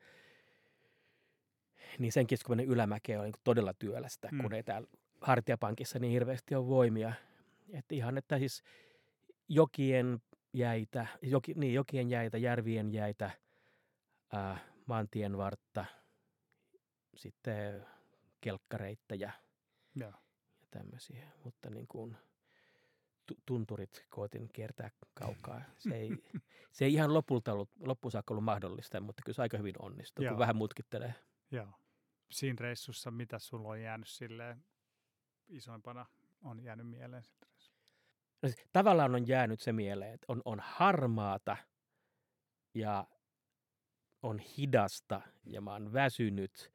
niin sen keskuminen ylämäkeä on niin todella työlästä, Mm. kun ei täällä hartiapankissa niin hirveästi ole voimia. Että ihan, että siis jokien jäitä, joki, niin, jokien jäitä, järvien jäitä, ää, maantien vartta, sitten kelkkareittejä Joo. ja tämmöisiä. Mutta niin kuin tu- tunturit koitin kiertää kaukaa. Se ei, se ei ihan lopulta ollut, loppuun saakka ollut mahdollista, mutta kyllä se aika hyvin onnistui, Joo. kun vähän mutkittelee. Joo. Siinä reissussa, mitä sulla on jäänyt silleen isoimpana, on jäänyt mieleen? No siis, tavallaan on jäänyt se mieleen, että on, on harmaata ja on hidasta ja mä oon väsynyt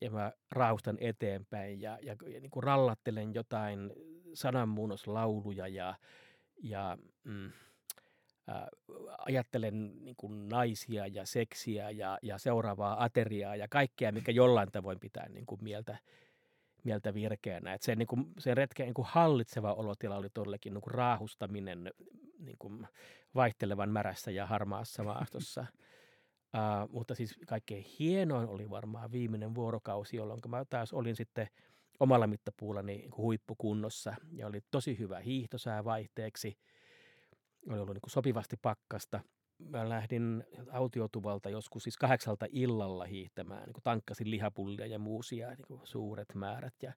ja mä raustan eteenpäin ja, ja, ja niin kuin rallattelen jotain sananmuunnoslauluja ja, ja mm, ää, ajattelen niin kuin naisia ja seksiä ja, ja seuraavaa ateriaa ja kaikkea, mikä jollain tavoin pitää niin kuin mieltä, mieltä virkeänä. Et se, niin kuin, sen retken niin kuin hallitseva olotila oli todellakin niin kuin raahustaminen niin kuin vaihtelevan märässä ja harmaassa maastossa. Uh, mutta siis kaikkein hienoin oli varmaan viimeinen vuorokausi, jolloin mä taas olin sitten omalla mittapuullani niin huippukunnossa ja oli tosi hyvä hiihtosää vaihteeksi. Oli ollut niin kuin sopivasti pakkasta. Mä lähdin autiotuvalta joskus siis kahdeksalta illalla hiihtämään, niin tankkasin lihapullia ja muusia niin suuret määrät. Ja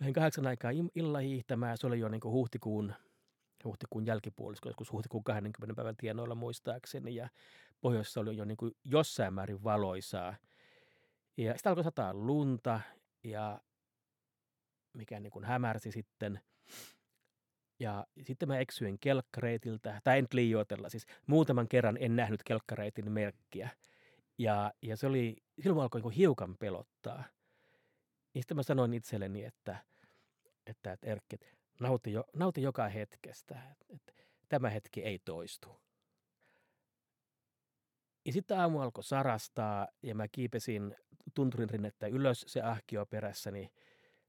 lähdin kahdeksan aikaa illalla hiihtämään, se oli jo niin huhtikuun, huhtikuun jälkipuolisko, joskus huhtikuun 20 päivän tienoilla muistaakseni. Ja pohjoisessa oli jo niin jossain määrin valoisaa. Ja sitten alkoi sataa lunta ja mikä niin hämärsi sitten. Ja sitten mä eksyin kelkkareitiltä, tai en liioitella, siis muutaman kerran en nähnyt kelkkareitin merkkiä. Ja, ja se oli, silloin alkoi niin hiukan pelottaa. Ja sitten mä sanoin itselleni, että, että, että Erkki, nauti, jo, nauti joka hetkestä, että tämä hetki ei toistu. Ja sitten aamu alkoi sarastaa ja mä kiipesin tunturin rinnettä ylös, se ahkio perässäni,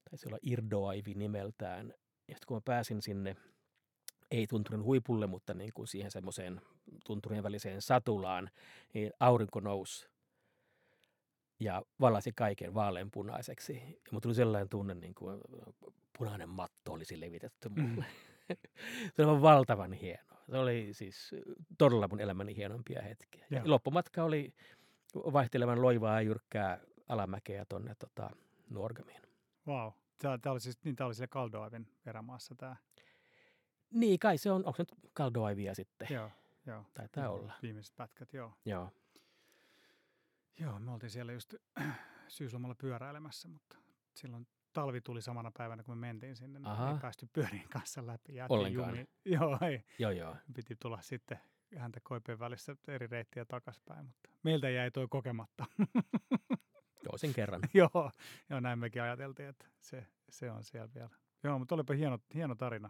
taisi olla Irdoaivi nimeltään. Ja sitten kun mä pääsin sinne, ei tunturin huipulle, mutta niin kuin siihen semmoiseen tunturien väliseen satulaan, niin aurinko nousi ja valasi kaiken vaaleanpunaiseksi. Ja mulla tuli sellainen tunne, niin kuin punainen matto olisi levitetty mulle. Mm. se oli valtavan hieno. Se oli siis todella mun elämäni hienompia hetkiä. Ja loppumatka oli vaihtelevan loivaa ja jyrkkää alamäkeä tuonne tota, Nuorgamiin. Wow. Tämä, tämä oli siis, niin tämä oli siellä Kaldoavin erämaassa tämä. Niin, kai se on, onko se nyt Kaldoavia sitten? Joo, joo. Taitaa joo, olla. Viimeiset pätkät, joo. Joo. Joo, me oltiin siellä just syyslomalla pyöräilemässä, mutta silloin talvi tuli samana päivänä, kun me mentiin sinne, niin Aha. ei päästy pyörien kanssa läpi. Ollenkaan. Jumi. Joo, ei. Joo, joo. Piti tulla sitten häntä koipien välissä eri reittiä takaspäin, mutta meiltä jäi toi kokematta. Toisen kerran. joo, joo, näin mekin ajateltiin, että se, se on siellä vielä. Joo, mutta olipa hieno, hieno tarina.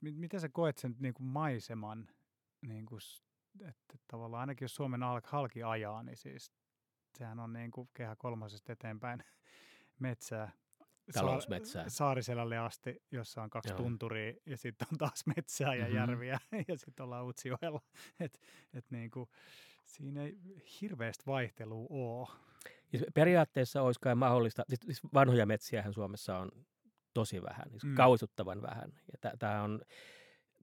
Miten sä koet sen niin kuin maiseman, niin kuin, että tavallaan ainakin jos Suomen halki ajaa, niin siis sehän on niin kuin kehä kolmosesta eteenpäin metsää. Talousmetsää. Saar- Saariselälle asti, jossa on kaksi Joo. tunturia ja sitten on taas metsää ja mm-hmm. järviä ja sitten ollaan Utsjoella. Et, et niin kuin, siinä ei hirveästi vaihtelua ole. Ja periaatteessa olisi kai mahdollista, siis, siis vanhoja metsiähän Suomessa on tosi vähän, siis mm. kauhistuttavan vähän. Ja tämä on,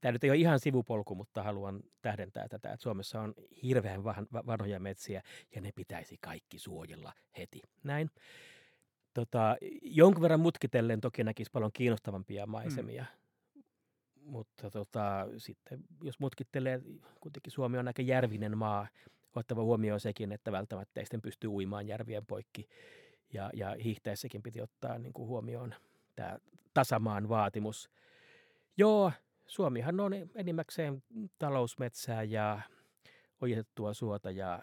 tämä nyt ei ole ihan sivupolku, mutta haluan tähdentää tätä, että Suomessa on hirveän vanhoja metsiä ja ne pitäisi kaikki suojella heti. Näin. Tota, jonkun verran mutkitellen toki näkisi paljon kiinnostavampia maisemia. Mm. Mutta tota, sitten jos mutkittelee, kuitenkin Suomi on aika järvinen maa, ottava huomioon sekin, että välttämättä ei sitten pysty uimaan järvien poikki. Ja, ja hiihtäessäkin piti ottaa niin kuin huomioon tämä tasamaan vaatimus. Joo, Suomihan on enimmäkseen talousmetsää ja ojitettua suota, ja,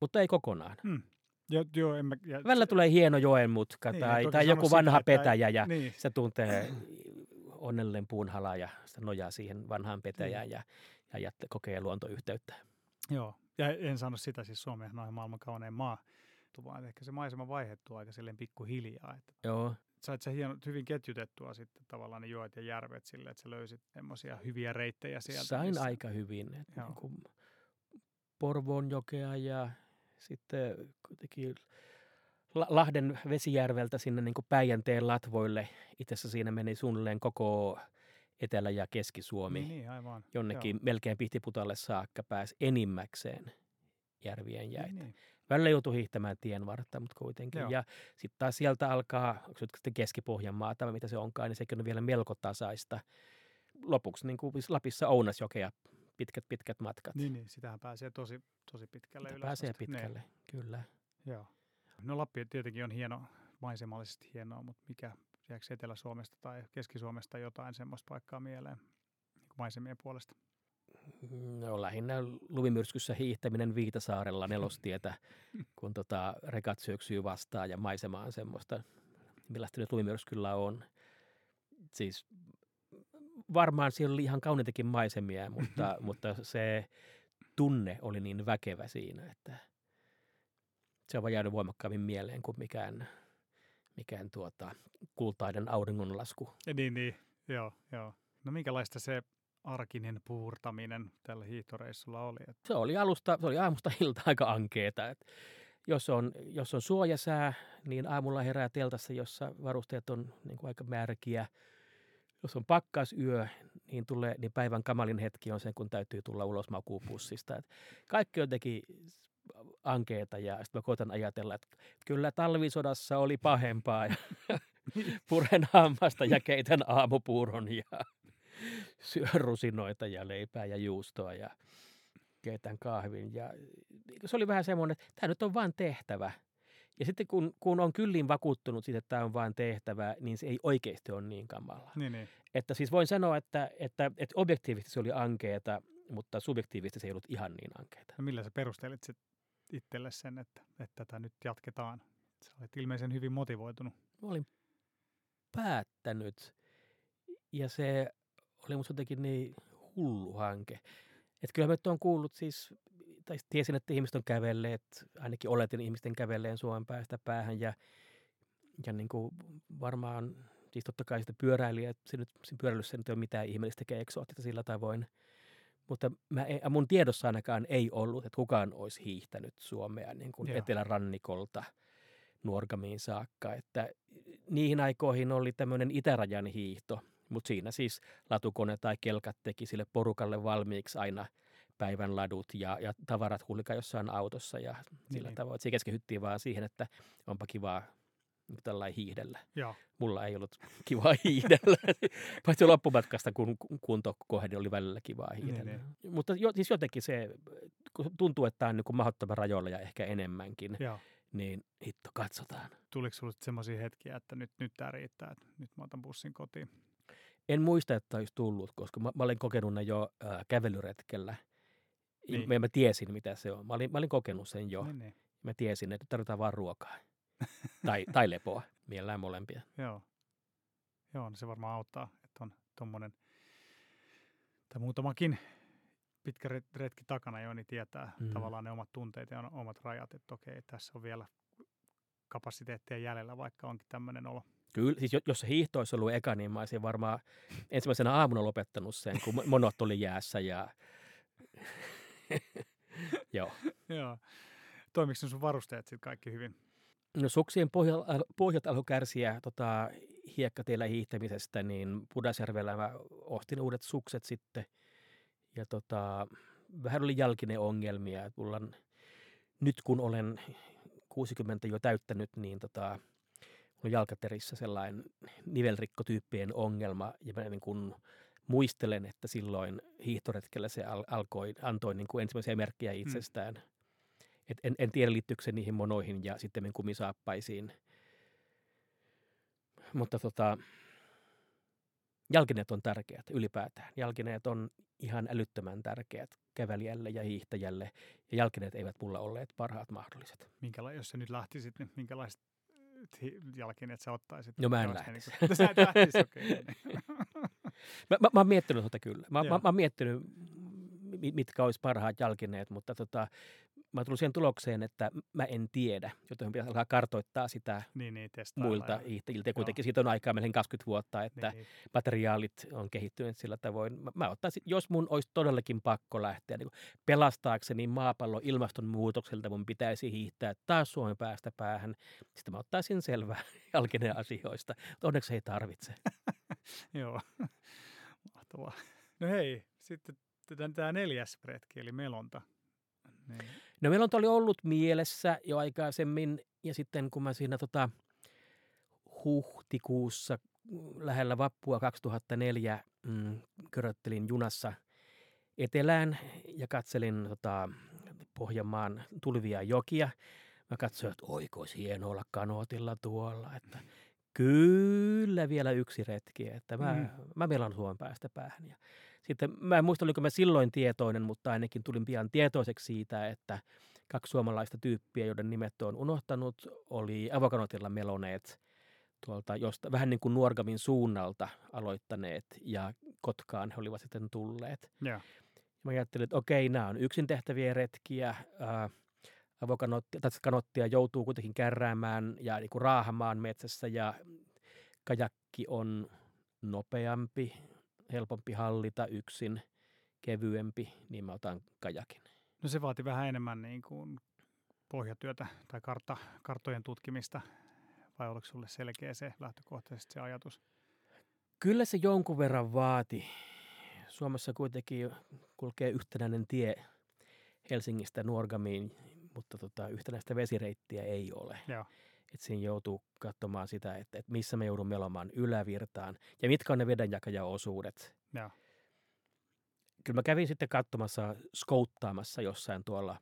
mutta ei kokonaan. Hmm. Jo, jo, en mä, ja, Välillä tulee hieno joenmutka niin, tai, tai joku vanha sitä, petäjä ja niin. se tuntee onnellinen puunhala ja sitä nojaa siihen vanhaan petäjään niin. ja, ja, ja kokee luontoyhteyttä. Joo, ja en sano sitä, siis Suomihan on maailman kaunein maa, vaan ehkä se maisema vaihettuu aika silleen pikkuhiljaa. Että Joo. Sait sä hienon, hyvin ketjutettua sitten tavallaan ne joet ja järvet sille, että sä löysit semmoisia hyviä reittejä sieltä. Sain missä... aika hyvin. Että niin kuin Porvonjokea ja sitten kuitenkin Lahden Vesijärveltä sinne niin kuin Päijänteen latvoille. Itse asiassa siinä meni suunnilleen koko Etelä- ja Keski-Suomi. Niin, niin aivan. Jonnekin Joo. melkein Pihtiputalle saakka pääsi enimmäkseen järvien niin, jäitä. Niin, niin. Välillä joutui hiihtämään tien vartta, mutta kuitenkin. Joo. Ja sitten taas sieltä alkaa, onko se sitten Keski-Pohjanmaa tai mitä se onkaan, niin sekin on vielä melko tasaista. Lopuksi niin kuin Lapissa Ounasjokea pitkät, pitkät matkat. Niin, niin sitähän pääsee tosi, tosi pitkälle ylös. Pääsee niin. pitkälle, niin. kyllä. Joo. No Lappi tietenkin on hieno, maisemallisesti hienoa, mutta mikä, jääkö Etelä-Suomesta tai Keski-Suomesta jotain semmoista paikkaa mieleen niin maisemien puolesta? No lähinnä lumimyrskyssä hiihtäminen Viitasaarella nelostietä, kun tota rekat syöksyy vastaan ja maisema on semmoista, millaista nyt lumimyrskyllä on. Siis varmaan siellä oli ihan kauniitakin maisemia, mutta, mutta se tunne oli niin väkevä siinä, että se on vaan jäänyt voimakkaammin mieleen kuin mikään, mikään tuota, kultaiden auringonlasku. Niin, niin, joo, joo. No minkälaista se arkinen puurtaminen tällä hiihtoreissulla oli? Se oli alusta, se oli aamusta ilta aika ankeeta. Että jos on, jos on suojasää, niin aamulla herää teltassa, jossa varusteet on niin kuin aika märkiä. Jos on pakkasyö, niin, tulee, niin päivän kamalin hetki on se, kun täytyy tulla ulos makuupussista. Että kaikki jotenkin ankeeta ja sitten mä koitan ajatella, että kyllä talvisodassa oli pahempaa ja puren hammasta ja keitän aamupuuron ja syön rusinoita ja leipää ja juustoa ja keitän kahvin. Ja se oli vähän semmoinen, että tämä nyt on vain tehtävä. Ja sitten kun, kun on kyllin vakuuttunut siitä, että tämä on vain tehtävä, niin se ei oikeasti ole niin kamala. Niin, niin. Että siis voin sanoa, että, että, että objektiivisesti se oli ankeeta, mutta subjektiivisesti se ei ollut ihan niin ankeita. No millä sä perustelit sit itselle sen, että, että tätä nyt jatketaan? Sä olet ilmeisen hyvin motivoitunut. Mä olin päättänyt ja se oli musta jotenkin niin hullu hanke. Että kyllä mä on kuullut siis, tai tiesin, että ihmiset on kävelleet, ainakin oletin ihmisten kävelleen Suomen päästä päähän ja, ja niin kuin varmaan, siis totta kai sitä pyöräilijä, että se nyt, pyöräilyssä nyt ei ole mitään ihmeellistä eikä eksoottista sillä tavoin. Mutta mä ei, mun tiedossa ainakaan ei ollut, että kukaan olisi hiihtänyt Suomea niin kuin etelärannikolta Nuorgamiin saakka. Että niihin aikoihin oli tämmöinen itärajan hiihto, mutta siinä siis latukone tai kelkat teki sille porukalle valmiiksi aina päivän ladut ja, ja tavarat hullika jossain autossa ja sillä niin. tavoin. Se keskihyttiin vaan siihen, että onpa kivaa tällainen hiihdellä. Joo. Mulla ei ollut kiva hiihdellä. Paitsi loppumatkasta, kun kunto kohdin, oli välillä kivaa niin, hiihdellä. Niin, niin. Mutta jo, siis jotenkin se, tuntuu, että tämä on niin mahdottoman rajoilla ja ehkä enemmänkin, Joo. niin hitto, katsotaan. Tuliko sinulle sellaisia hetkiä, että nyt, nyt tämä riittää, että nyt mä otan bussin kotiin? En muista, että olisi tullut, koska mä, mä olin kokenut ne jo äh, kävelyretkellä. Niin. Mä, mä tiesin, mitä se on. Mä olin, mä olin kokenut sen jo. Niin, niin. Mä tiesin, että tarvitaan vaan ruokaa. Tai, tai lepoa, mielellään molempia. Joo. Joo, niin se varmaan auttaa, että on tuommoinen, tai muutamakin pitkä retki takana jo, niin tietää mm. tavallaan ne omat tunteet ja omat rajat, että okei, tässä on vielä kapasiteettia jäljellä, vaikka onkin tämmöinen olo. Kyllä, siis jos se hiihto olisi ollut eka, niin mä olisin varmaan ensimmäisenä aamuna lopettanut sen, kun monot oli jäässä ja... Joo. Joo. Toimiko sun varusteet sitten kaikki hyvin? No suksien pohjat, pohjat alkoi kärsiä tota, hiekkatiellä hiihtämisestä, niin Pudasjärvellä mä ostin uudet sukset sitten. Ja tota, vähän oli jalkinen ongelmia. Mulla nyt kun olen 60 jo täyttänyt, niin tota, on jalkaterissä sellainen nivelrikkotyyppien ongelma. Ja mä niin kun muistelen, että silloin hiihtoretkellä se al- alkoi, antoi niin kuin ensimmäisiä merkkejä mm. itsestään. Mm et en, en tiedä liittyykö se niihin monoihin ja sitten kumisaappaisiin. Mutta tota, jalkineet on tärkeät ylipäätään. Jalkineet on ihan älyttömän tärkeät kävelijälle ja hiihtäjälle. Ja jalkineet eivät mulla olleet parhaat mahdolliset. Minkäla- jos sä nyt lähtisit, niin minkälaiset jalkineet sä ottaisit? No mä en lähtisi. Niin sä et lähtisi, okei. Okay, niin. mä, mä, mä oon miettinyt tätä kyllä. Mä, mä, mä oon miettinyt, mitkä olisi parhaat jalkineet, mutta tota, mä tulin siihen tulokseen, että mä en tiedä, joten pitäisi alkaa kartoittaa sitä niin, niin, muilta hiihtäjiltä. Kuitenkin siitä on aikaa melkein 20 vuotta, että niin, materiaalit on kehittyneet sillä tavoin. Mä, mä ottaisin, jos mun olisi todellakin pakko lähteä niin pelastaakseni maapallon ilmastonmuutokselta, mun pitäisi hiihtää taas Suomen päästä päähän. Sitten mä ottaisin selvää jalkineen asioista. Onneksi ei tarvitse. Joo, mahtavaa. No hei, sitten tämä neljäs retki, eli melonta. Niin. No meillä on oli ollut mielessä jo aikaisemmin ja sitten kun mä siinä tota, huhtikuussa lähellä vappua 2004 mm, köröttelin junassa etelään ja katselin tota, Pohjanmaan tulvia jokia. Mä katsoin, että oikois hienoa olla kanootilla tuolla, että kyllä vielä yksi retki, että mä, mm. mä melan Suomen päästä päähän. Ja sitten mä en muista, oliko mä silloin tietoinen, mutta ainakin tulin pian tietoiseksi siitä, että kaksi suomalaista tyyppiä, joiden nimet on unohtanut, oli avokanotilla meloneet tuolta josta, vähän niin kuin Nuorgamin suunnalta aloittaneet ja Kotkaan he olivat sitten tulleet. Ja. Mä ajattelin, että okei, nämä on yksin tehtäviä retkiä. Ää, avokanottia, tai kanottia joutuu kuitenkin kärräämään ja niin kuin raahamaan metsässä ja kajakki on nopeampi, helpompi hallita yksin, kevyempi, niin mä otan kajakin. No se vaati vähän enemmän niin kuin pohjatyötä tai kartta, karttojen tutkimista, vai oliko sulle selkeä se lähtökohtaisesti se ajatus? Kyllä se jonkun verran vaati. Suomessa kuitenkin kulkee yhtenäinen tie Helsingistä Nuorgamiin, mutta tota, yhtenäistä vesireittiä ei ole. Joo. Et siinä joutuu katsomaan sitä, että, että missä me joudumme melomaan ylävirtaan ja mitkä on ne vedenjakajaosuudet. Joo kyllä mä kävin sitten katsomassa, skouttaamassa jossain tuolla,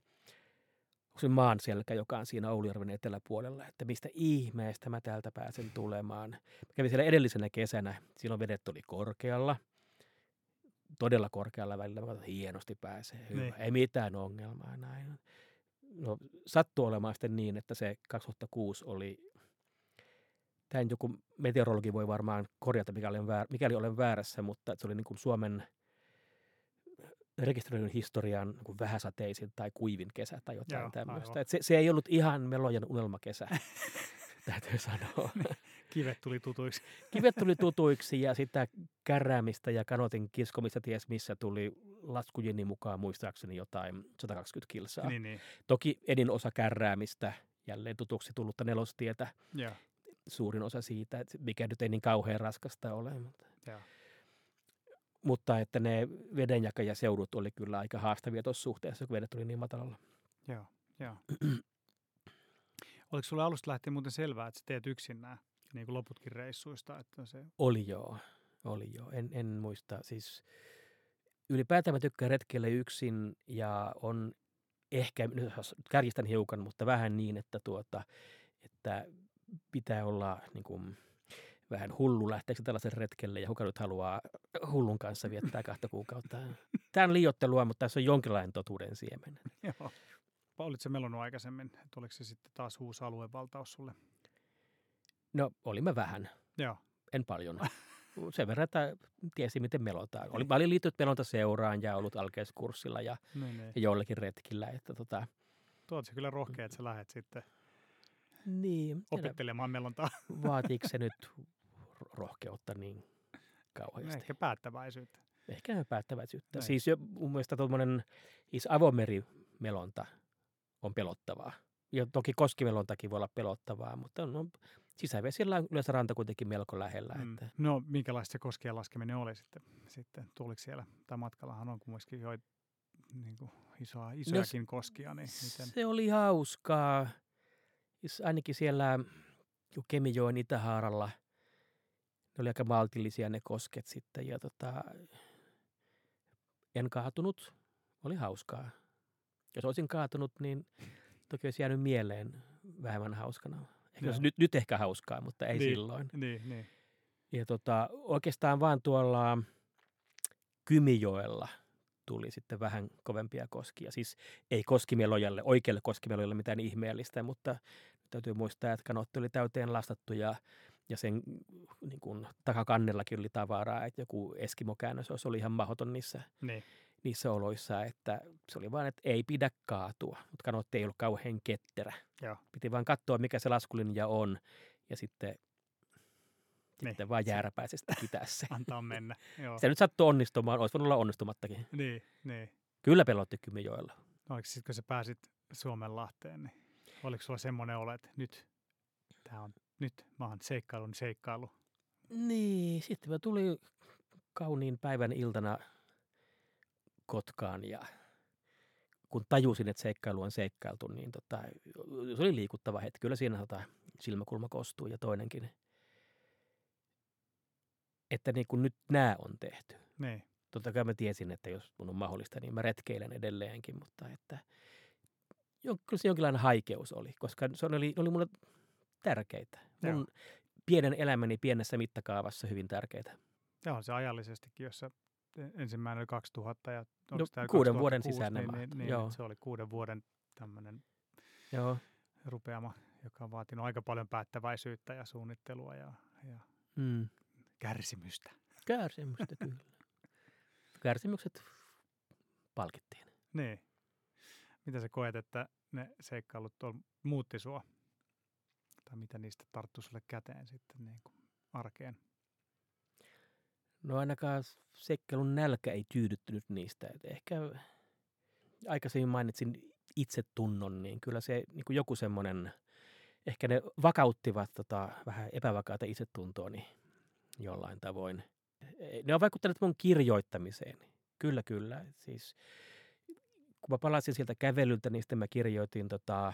se maanselkä, joka on siinä Oulujärven eteläpuolella, että mistä ihmeestä mä täältä pääsen tulemaan. Mä kävin siellä edellisenä kesänä, silloin vedet oli korkealla, todella korkealla välillä. Mä katsoin, hienosti pääsee, hyvä. Niin. Ei mitään ongelmaa näin. No sattuu olemaan sitten niin, että se 2006 oli, tämän joku meteorologi voi varmaan korjata, mikäli olen, väär, mikäli olen väärässä, mutta se oli niin kuin Suomen rekisteröidyn historian niin kuin vähäsateisin tai kuivin kesä tai jotain Joo, tämmöistä. Et se, se ei ollut ihan Melojan unelmakesä, täytyy sanoa. Kivet tuli tutuiksi. Kivet tuli tutuiksi ja sitä kärräämistä ja kanotin kiskomista ties missä tuli laskujeni mukaan muistaakseni jotain 120 kilsaa. Niin, niin. Toki edin osa kärräämistä, jälleen tutuksi tullutta nelostietä, Joo, suurin osa siitä, että mikä nyt ei niin kauhean raskasta ole. Mutta, joo. mutta että ne vedenjakajaseudut oli kyllä aika haastavia tuossa suhteessa, kun vedet oli niin matalalla. Joo, joo. Oliko sulle alusta lähtien muuten selvää, että sä teet yksin nämä, niin kuin loputkin reissuista, että se, Oli joo, oli joo. En, en muista. Siis ylipäätään mä tykkään retkeillä yksin ja on ehkä, nyt kärjistän hiukan, mutta vähän niin, että, tuota, että pitää olla niin kuin, vähän hullu lähteeksi tällaisen retkelle ja kuka nyt haluaa hullun kanssa viettää kahta kuukautta. Tämä on liiottelua, mutta tässä on jonkinlainen totuuden siemen. joo. Olit se melonnut aikaisemmin, että oliko se sitten taas uusi aluevaltaus sulle? No, olimme vähän, Joo, en paljon. Sen verran, että tiesi, miten melotaan. Oli, mä olin liittynyt melontaseuraan ja ollut alkeiskurssilla ja, niin, niin. ja joillakin retkillä. Että tota, Tuot se kyllä rohkea, että sä lähdet sitten niin, opettelemaan melontaa. vaatiiko se nyt ro- rohkeutta niin kauheasti? Ehkä päättäväisyyttä. Ehkä päättäväisyyttä. Näin. Siis jo mun mielestä tuommoinen siis avomerimelonta on pelottavaa. Ja toki koskimelontakin voi olla pelottavaa, mutta no, sisävesillä on yleensä ranta kuitenkin melko lähellä. Mm. Että, No, minkälaista se koskien laskeminen oli sitten? sitten tuliko siellä, tai matkallahan on kumminkin jo niin kuin isoa, isojakin koskia, niin miten? Se oli hauskaa. Ainakin siellä Kemijoen Itähaaralla ne oli aika maltillisia ne kosket sitten. Ja tota, en kaatunut. Oli hauskaa. Jos olisin kaatunut, niin toki olisi jäänyt mieleen vähemmän hauskana. Ehkä olisi nyt, nyt ehkä hauskaa, mutta ei Niin. silloin. Niin, niin. Ja tota, oikeastaan vaan tuolla Kymijoella tuli sitten vähän kovempia koskia. Siis ei koskimelojalle, oikealle koskimelojalle mitään ihmeellistä, mutta täytyy muistaa, että kanotti oli täyteen lastattu ja, ja sen niin kuin, takakannellakin oli tavaraa, että joku eskimokäännös olisi ollut ihan mahdoton niissä, niin. Niissä oloissa, että se oli vaan, että ei pidä kaatua, mutta kanotti ei ollut kauhean ketterä. Joo. Piti vaan katsoa, mikä se laskulinja on ja sitten, Niin. sitten vaan jääräpäisesti pitää se. Antaa mennä. Joo. Se nyt sattui onnistumaan, olisi voinut olla onnistumattakin. Niin, niin. Kyllä pelotti Kymijoella. No, oliko sitten, kun sä pääsit Suomenlahteen, niin oliko sulla semmoinen olo, että nyt, tää on, nyt mä oon seikkailun seikkailu? Niin, sitten mä tulin kauniin päivän iltana Kotkaan ja kun tajusin, että seikkailu on seikkailtu, niin tota, se oli liikuttava hetki. Kyllä siinä tota, silmäkulma kostuu ja toinenkin. Että niin kuin nyt nämä on tehty. Niin, Totta kai mä tiesin, että jos mun on mahdollista, niin mä retkeilen edelleenkin, mutta että kyllä se jonkinlainen haikeus oli, koska se oli, ne oli mulle tärkeitä. Mun Joo. pienen elämäni pienessä mittakaavassa hyvin tärkeitä. Joo, se ajallisestikin, jos sä ensimmäinen oli 2000 ja No, kuuden vuoden 2006, sisään niin, niin, niin, Joo. se oli kuuden vuoden tämmöinen Joo. rupeama, joka on vaatinut aika paljon päättäväisyyttä ja suunnittelua ja, ja Mm. kärsimystä. Kärsimystä kyllä. Kärsimykset palkittiin. Niin. Mitä sä koet, että ne seikkailut on, muutti sua? Tai mitä niistä tarttu sulle käteen sitten niin kuin arkeen? No ainakaan seikkailun nälkä ei tyydyttynyt niistä. Et ehkä aikaisemmin mainitsin itsetunnon, niin kyllä se niin kuin joku semmoinen, ehkä ne vakauttivat tota, vähän epävakaata itsetuntoani jollain tavoin. E, Ne on vaikuttaneet mun kirjoittamiseen. Kyllä, kyllä. Siis, kun mä palasin sieltä kävelyltä, niin sitten mä kirjoitin tota,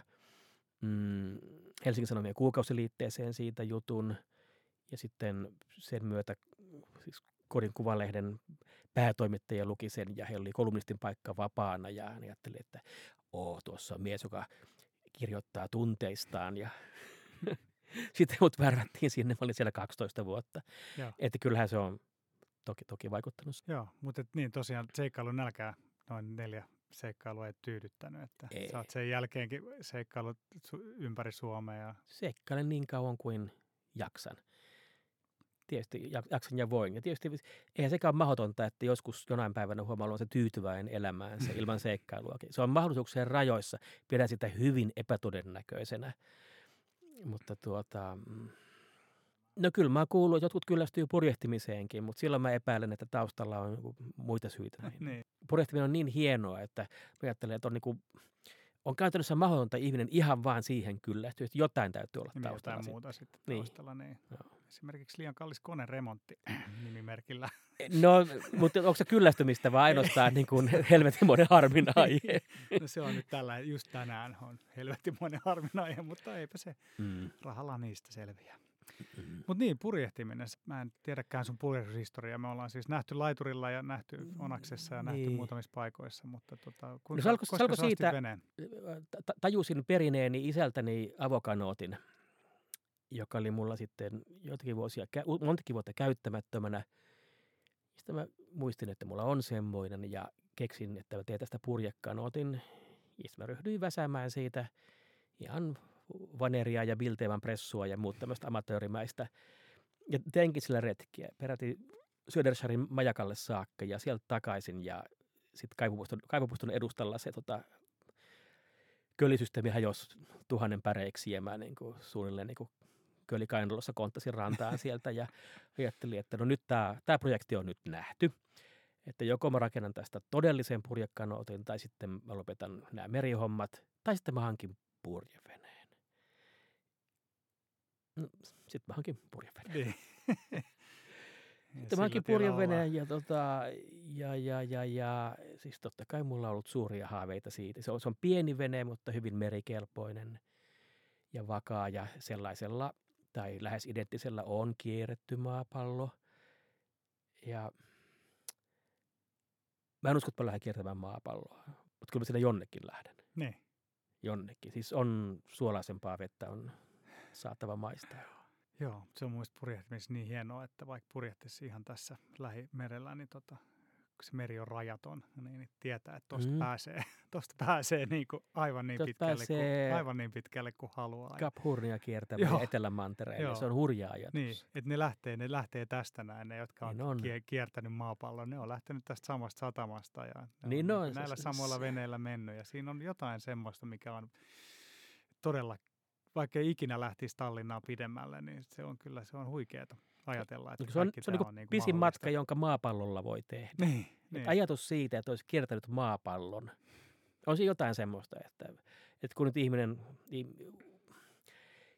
mm, Helsingin Sanomien kuukausiliitteeseen siitä jutun. Ja sitten sen myötä siis Kodin kuvalehden päätoimittaja luki sen ja heillä oli kolumnistin paikka vapaana ja hän ajatteli, että oo, tuossa on mies, joka kirjoittaa tunteistaan ja sitten mut värrättiin sinne, mä olin siellä 12 vuotta. Joo. Että kyllähän se on toki, toki vaikuttanut. Joo, mutta et niin tosiaan seikkailun nälkää noin neljä seikkailua ei tyydyttänyt, että Ei. sä oot sen jälkeenkin seikkailut ympäri Suomea ja Seikkailen niin kauan kuin jaksan. Tietysti jak- jaksan ja voin. Ja tietysti eihän sekään ole mahdotonta, että joskus jonain päivänä huomaa se tyytyväinen elämäänsä ilman seikkailuakin. Se on mahdollisuuksien rajoissa. Pidän sitä hyvin epätodennäköisenä. Mutta tuota, mm, no kyllä mä kuuluu, että jotkut kyllästyy purjehtimiseenkin, mutta silloin mä epäilen, että taustalla on joku muita syitä. näihin. niin. Purjehtiminen on niin hienoa, että mä ajattelen, että on, niin kuin, on käytännössä mahdotonta ihminen ihan vaan siihen kyllästyä, että jotain täytyy olla Niin taustalla. jotain siinä. muuta sitten Niin. taustalla. Niin. Joo. Esimerkiksi liian kallis koneremontti nimimerkillä. No, mutta onko se kyllästymistä vai ainoastaan niin kuin helvetinmoinen harmin aihe? No se on nyt tällä, just tänään on helvetimoinen harvinainen, mutta eipä se Mm. rahalla niistä selviä. Mm. Mutta niin, purjehtiminen. Mä en tiedäkään sun purjehdushistoriaa. Me ollaan siis nähty laiturilla ja nähty Onaksessa ja nähty Niin. muutamissa paikoissa, mutta tota, kuinka, No se koska ostit siitä- veneen? Ta- tajusin perineeni isältäni avokanootin, joka oli mulla sitten joitakin vuosia, montakin vuotta käyttämättömänä. Sitten mä muistin, että mulla on semmoinen ja keksin, että mä teen tästä purjekanootin. Ja sitten mä ryhdyin väsäämään siitä ihan vaneria ja bilteevan pressua ja muut tämmöistä amatöörimäistä. Ja teinkin sillä retkiä. Peräti Södersärin majakalle saakka ja sieltä takaisin ja sitten kaivopuiston, kaivopuiston edustalla se tota, kölisysteemi hajosi tuhannen päreiksi ja mä niin kuin, suunnilleen niin kuin kölikainalossa konttasin rantaan sieltä ja ajattelin, että no nyt tämä, tämä projekti on nyt nähty. Että joko mä rakennan tästä todellisen purjekanootin tai sitten mä lopetan nämä merihommat tai sitten mä hankin purjeveneen. No, sitten mä hankin purjeveneen. Niin. Sitten mä hankin purjeveneen ja, tota, ja, ja, ja, ja, siis totta kai mulla on ollut suuria haaveita siitä. Se on, se on pieni vene, mutta hyvin merikelpoinen ja vakaa ja sellaisella tai lähes identtisellä on kierretty maapallo. Ja mä en usko, että mä lähden kiertämään maapalloa, mutta kyllä mä sinne jonnekin lähden. Niin. Jonnekin. Siis on suolaisempaa vettä, on saatava maistaa. Joo, se on muista purjehtimisessa niin hienoa, että vaikka purjehtisi ihan tässä lähimerellä, niin tota, kun se meri on rajaton, niin, niin tietää, että tuosta Mm. pääsee, tosta pääsee niin kuin aivan, niin Tosta pitkälle pääsee- kuin, aivan niin pitkälle kuin haluaa. Cap Hornia kiertämään. Joo. Se on hurja ajatus. Niin, että ne lähtee, ne lähtee tästä näin, ne jotka on, Niin on. kie- kiertänyt maapallon, ne on lähtenyt tästä samasta satamasta ja ne Niin on on, niinku se- näillä se- samoilla se- veneillä mennyt ja siinä on jotain semmoista, mikä on todella, vaikka ei ikinä lähtisi Tallinnaa pidemmälle, niin se on kyllä, se on huikeeta ajatella, että Se on, se on niin niinku pisin mahdollista. matka, jonka maapallolla voi tehdä. Niin, Niin. niin. Ajatus siitä, että olisi kiertänyt maapallon, on siinä jotain semmoista, että, että kun nyt ihminen, niin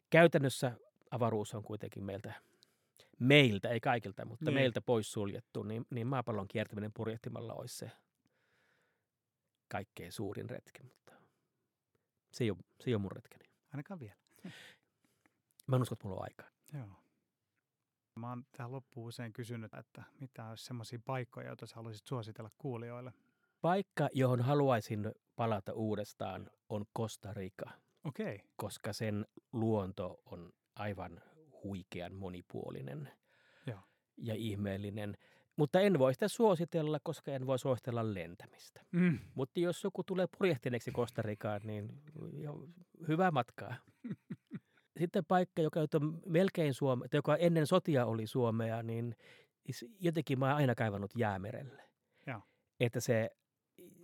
käytännössä avaruus on kuitenkin meiltä, meiltä, ei kaikilta, mutta Niin. niin. meiltä poissuljettu, niin, niin maapallon kiertäminen purjehtimalla olisi se kaikkein suurin retki, mutta se ei ole, se ei ole mun retkeni. Ainakaan vielä. Mä en usko, että mulla on aikaa. Joo. Mä oon tähän loppuun usein kysynyt, että mitä olisi semmoisia paikkoja, joita sä haluaisit suositella kuulijoille. Paikka, johon haluaisin palata uudestaan, on Costa Rica, Okei, okay. koska sen luonto on aivan huikean monipuolinen Joo. ja ihmeellinen. Mutta en voi sitä suositella, koska en voi suositella lentämistä. mm. Mutta jos joku tulee purjehtineeksi Costa Ricaan, niin jo, hyvää matkaa. Sitten paikka, joka nyt on melkein Suome, tai joka ennen sotia oli Suomea, niin jotenkin mä oon aina kaivannut jäämerelle. Joo. Että se,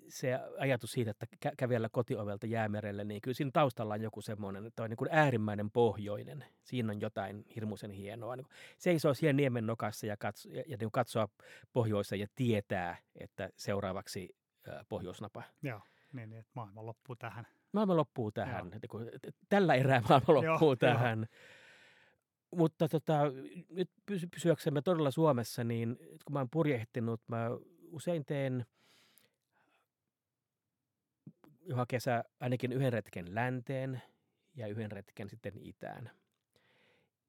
se ajatus siitä, että kä- kävellä kotiovelta jäämerelle, niin kyllä siinä taustalla on joku semmoinen, että on niin kuin äärimmäinen pohjoinen. Siinä on jotain hirmuisen hienoa. Niin seisoo siellä niemen nokassa ja, katso, ja, ja niin katsoa pohjoiseen ja tietää, että seuraavaksi ää, pohjoisnapa. joo, niin, niin, että maailma loppuu tähän. Maailma loppuu tähän. Et Tällä erää maailma Joo, loppuu joo. tähän. Mutta tota, nyt pysy, pysyäksemme todella Suomessa, niin kun mä oon purjehtinut, mä usein teen joka kesä ainakin yhden retken länteen ja yhden retken sitten itään.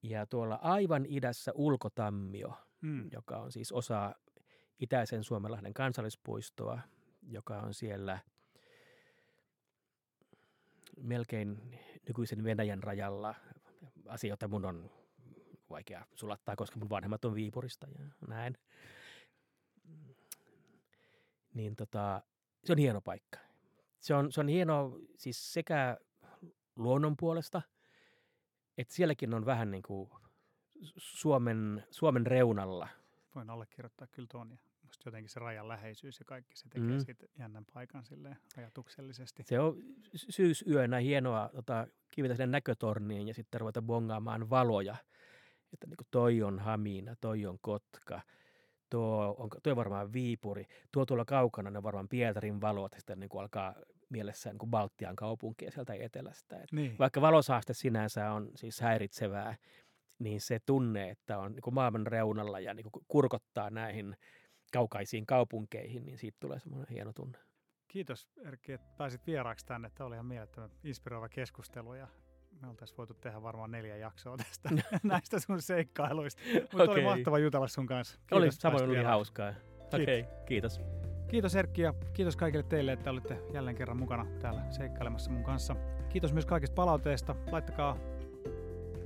Ja tuolla aivan idässä Ulkotammio, Mm. joka on siis osa Itäisen Suomenlahden kansallispuistoa, joka on siellä melkein nykyisen Venäjän rajalla. Asioita mun on vaikea sulattaa, koska mun vanhemmat on Viipurista ja näin. niin tota, se on hieno paikka. Se on, se on hieno siis sekä luonnon puolesta, että sielläkin on vähän niin kuin Suomen, Suomen reunalla. Voin allekirjoittaa kyllä tuon. Ja musta jotenkin se rajan läheisyys ja kaikki se tekee mm. siitä jännän paikan silleen ajatuksellisesti. Se on syysyönä hienoa tota, kivitä sinne näkötorniin ja sitten ruveta bongaamaan valoja. Että niin kuin toi on Hamina, toi on Kotka, tuo on, tuo on varmaan Viipuri, tuo tuolla kaukana ne varmaan Pietarin valot, sitten niin kuin alkaa mielessään niin kuin Baltian kaupunkia sieltä etelästä. Et niin. Vaikka valosaaste sinänsä on siis häiritsevää, niin se tunne, että on niin kuin maailman reunalla ja niin kuin kurkottaa näihin kaukaisiin kaupunkeihin, niin siitä tulee semmoinen hieno tunne. Kiitos Erkki, että pääsit vieraaksi tänne. Tämä oli ihan mielettömän inspiroiva keskustelu ja me oltaisiin voitu tehdä varmaan neljä jaksoa tästä näistä sun seikkailuista. Mutta okay. oli mahtava jutella sun kanssa. Kiitos, oli samoin oli hauskaa. Okei, okay, kiitos. Kiitos Erkki ja kiitos kaikille teille, että olitte jälleen kerran mukana täällä seikkailemassa mun kanssa. Kiitos myös kaikista palautteista. Laittakaa,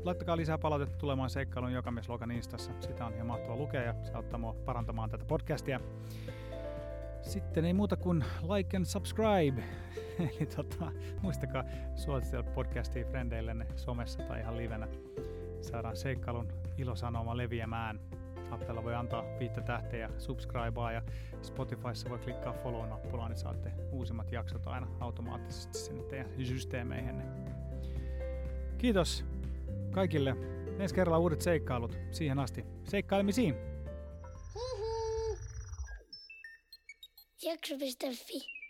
laittakaa lisää palautetta tulemaan seikkailun Jokamies-logan Instassa. Sitä on ihan mahtavaa lukea ja se auttaa mua parantamaan tätä podcastia. Sitten ei muuta kuin like and subscribe. Eli tota, muistakaa suositella podcastia frendeillenne somessa tai ihan livenä. Saadaan seikkailun ilosanoma leviämään. Appella voi antaa viittä tähteä ja subscribea ja Spotifyssa voi klikkaa follow-nappulaa, niin saatte uusimmat jaksot aina automaattisesti sinne teidän systeemeihin. Kiitos kaikille. Ensi kerralla uudet seikkailut. Siihen asti. Seikkailemisiin! Jakso.fi